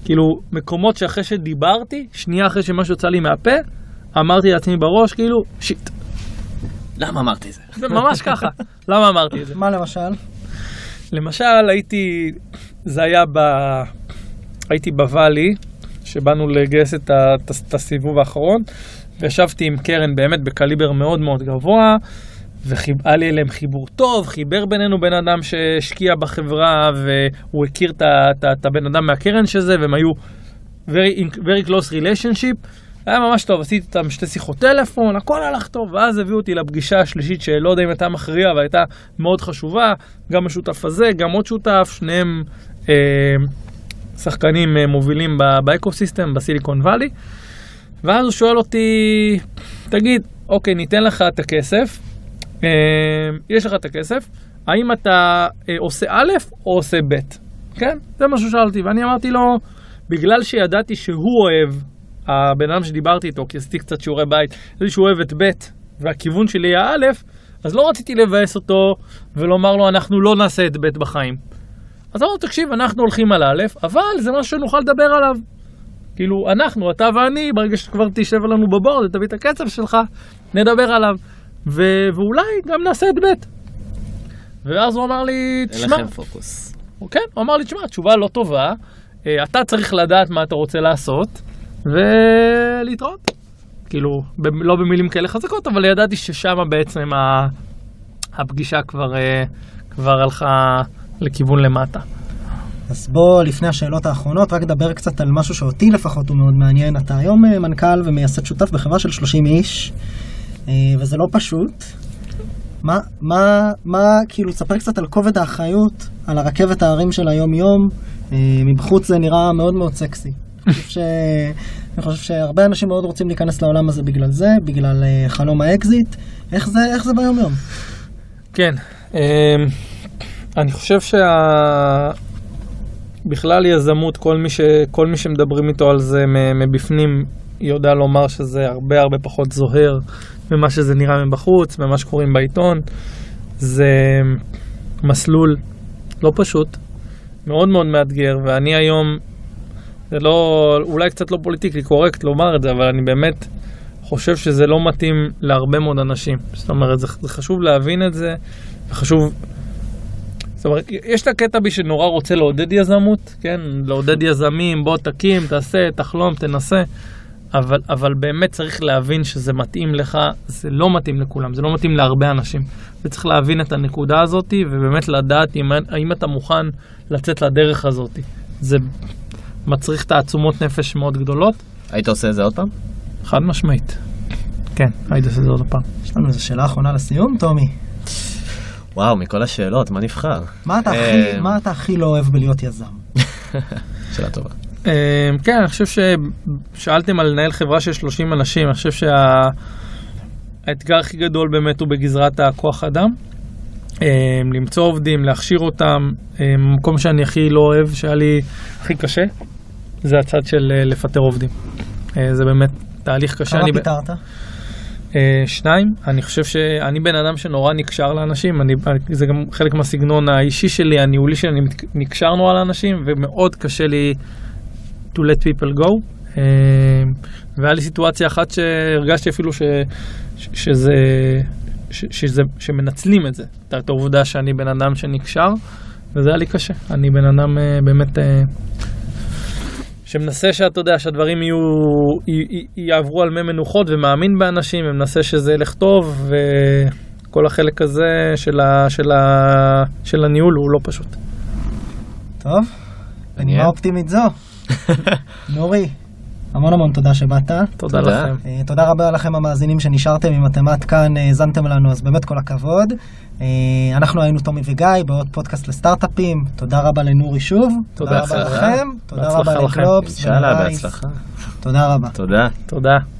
כאילו, מקומות שאחרי שדיברתי, שנייה אחרי שמשהו יצא לי מהפה, אמרתי לעצמי בראש, כאילו, שיט. למה אמרתי את זה? זה ממש ככה. למה אמרתי את זה? מה למשל? למשל, הייתי, זה היה ב... הייתי בוואלי, שבאנו לגייס את, ה... את הס- את הסיבוב האחרון, וישבתי עם קרן באמת בקליבר מאוד מאוד גבוה, והיה לי אליהם חיבור טוב, חיבר בינינו בן אדם שהשקיע בחברה, והוא הכיר את, הבן אדם מהקרן שזה, והם היו very, very close relationship. היה ממש טוב, עשיתי איתם שתי שיחות טלפון, הכל הלך טוב, ואז הביאו אותי לפגישה השלישית שלא יודע אם הייתה מכריעה, אבל הייתה מאוד חשובה, גם השותף הזה, גם עוד שותף, שניהם אה, שחקנים אה, מובילים באקוסיסטם, בסיליקון וואלי. ואז הוא שואל אותי, תגיד, אוקיי, ניתן לך את הכסף, אה, יש לך את הכסף, האם אתה אה, עושה א' או עושה ב'? כן, זה מה ששאלתי, ואני אמרתי לו, בגלל שידעתי שהוא אוהב, הבן אדם שדיברתי איתו, כי עשיתי קצת שיעורי בית, ידעתי שהוא אוהב את ב' והכיוון שלי היה א', אז לא רציתי לבאס אותו ולומר לו, אנחנו לא נעשה את ב' בחיים. אז אמרנו, תקשיב, אנחנו הולכים על א', אבל זה משהו שנוכל לדבר עליו. כאילו, אנחנו, אתה ואני, ברגע שכבר תשב לנו בבורד ותביא את הקצב שלך, נדבר עליו. ו- ואולי גם נעשה את ב'. ואז הוא אמר לי, אין תשמע, לכם פוקוס. כן, הוא אמר לי, תשמע, התשובה לא טובה, אה, אתה צריך לדעת מה אתה רוצה לעשות, ולהתראות. כאילו, ב- לא במילים כאלה חזקות, אבל ידעתי ששם בעצם ה- הפגישה כבר, אה, כבר הלכה לכיוון למטה. אז בוא, לפני השאלות האחרונות, רק נדבר קצת על משהו שאותי לפחות הוא מאוד מעניין. אתה היום אה, מנכ"ל ומייסד שותף בחברה של 30 איש, אה, וזה לא פשוט. מה, מה, מה, כאילו, תספר קצת על כובד האחריות, על הרכבת ההרים של היום-יום. מבחוץ זה נראה מאוד מאוד סקסי. חושב ש... אני חושב שהרבה אנשים מאוד רוצים להיכנס לעולם הזה בגלל זה, בגלל אה, חלום האקזיט. איך זה, איך זה ביום יום? כן, אמ, אני חושב שה... בכלל יזמות, כל מי, ש... כל מי שמדברים איתו על זה מבפנים יודע לומר שזה הרבה הרבה פחות זוהר ממה שזה נראה מבחוץ, ממה שקוראים בעיתון. זה מסלול לא פשוט, מאוד מאוד מאתגר, ואני היום, זה לא, אולי קצת לא פוליטיקלי קורקט לומר את זה, אבל אני באמת חושב שזה לא מתאים להרבה מאוד אנשים. זאת אומרת, זה, זה חשוב להבין את זה, וחשוב... זאת אומרת, יש את הקטע בי שנורא רוצה לעודד יזמות, כן? לעודד יזמים, בוא תקים, תעשה, תחלום, תנסה. אבל, אבל באמת צריך להבין שזה מתאים לך, זה לא מתאים לכולם, זה לא מתאים להרבה אנשים. וצריך להבין את הנקודה הזאת, ובאמת לדעת אם, האם אתה מוכן לצאת לדרך הזאת. זה מצריך תעצומות נפש מאוד גדולות, היית עושה את זה עוד פעם? חד משמעית. כן, הייתי עושה את זה עוד פעם. יש לנו איזו שאלה אחרונה לסיום, טומי. וואו, מכל השאלות, מה נבחר? מה אתה הכי, מה אתה הכי לא אוהב בלהיות יזם? שאלה טובה. אה, כן, אני חושב ששאלתם על לנהל חברה של 30 אנשים, אני חושב שהאתגר הכי גדול באמת הוא בגזרת הכוח אדם. אה, למצוא עובדים, להכשיר אותם, אה, מקום שאני הכי לא אוהב, שהיה לי הכי קשה, זה הצד של אה, לפטר עובדים. אה, זה באמת תהליך קשה. כמה פיטרת? אה, שניים, אני חושב שאני בן אדם שנורא נקשר לאנשים, אני, זה גם חלק מהסגנון האישי שלי, הניהולי שלי, אני נקשר נורא לאנשים, ומאוד קשה לי to let people go. והיה לי סיטואציה אחת שהרגשתי אפילו ש, ש, שזה, ש, שזה, שמנצלים את זה, את- העובדה שאני בן אדם שנקשר, וזה היה לי קשה. אני בן אדם אה, באמת... אה, שמנסה שאתה יודע שהדברים יהיו, י- י- יעברו על מי מנוחות ומאמין באנשים ומנסה שזה ילך טוב וכל החלק הזה של, ה, של, ה, של הניהול הוא לא פשוט. טוב. בנימה אופטימית זו. נורי, המון המון תודה שבאת. תודה, תודה. לכם. אה, תודה רבה לכם המאזינים שנשארתם, אם אתם עד כאן אה, האזנתם לנו, אז באמת כל הכבוד. אה, אנחנו היינו טומי וגיא בעוד פודקאסט לסטארט-אפים. תודה רבה לנורי שוב. תודה, רבה בהצלחה. לכם. תודה רבה לכם. לגלובס. בהצלחה. תודה רבה. תודה. תודה.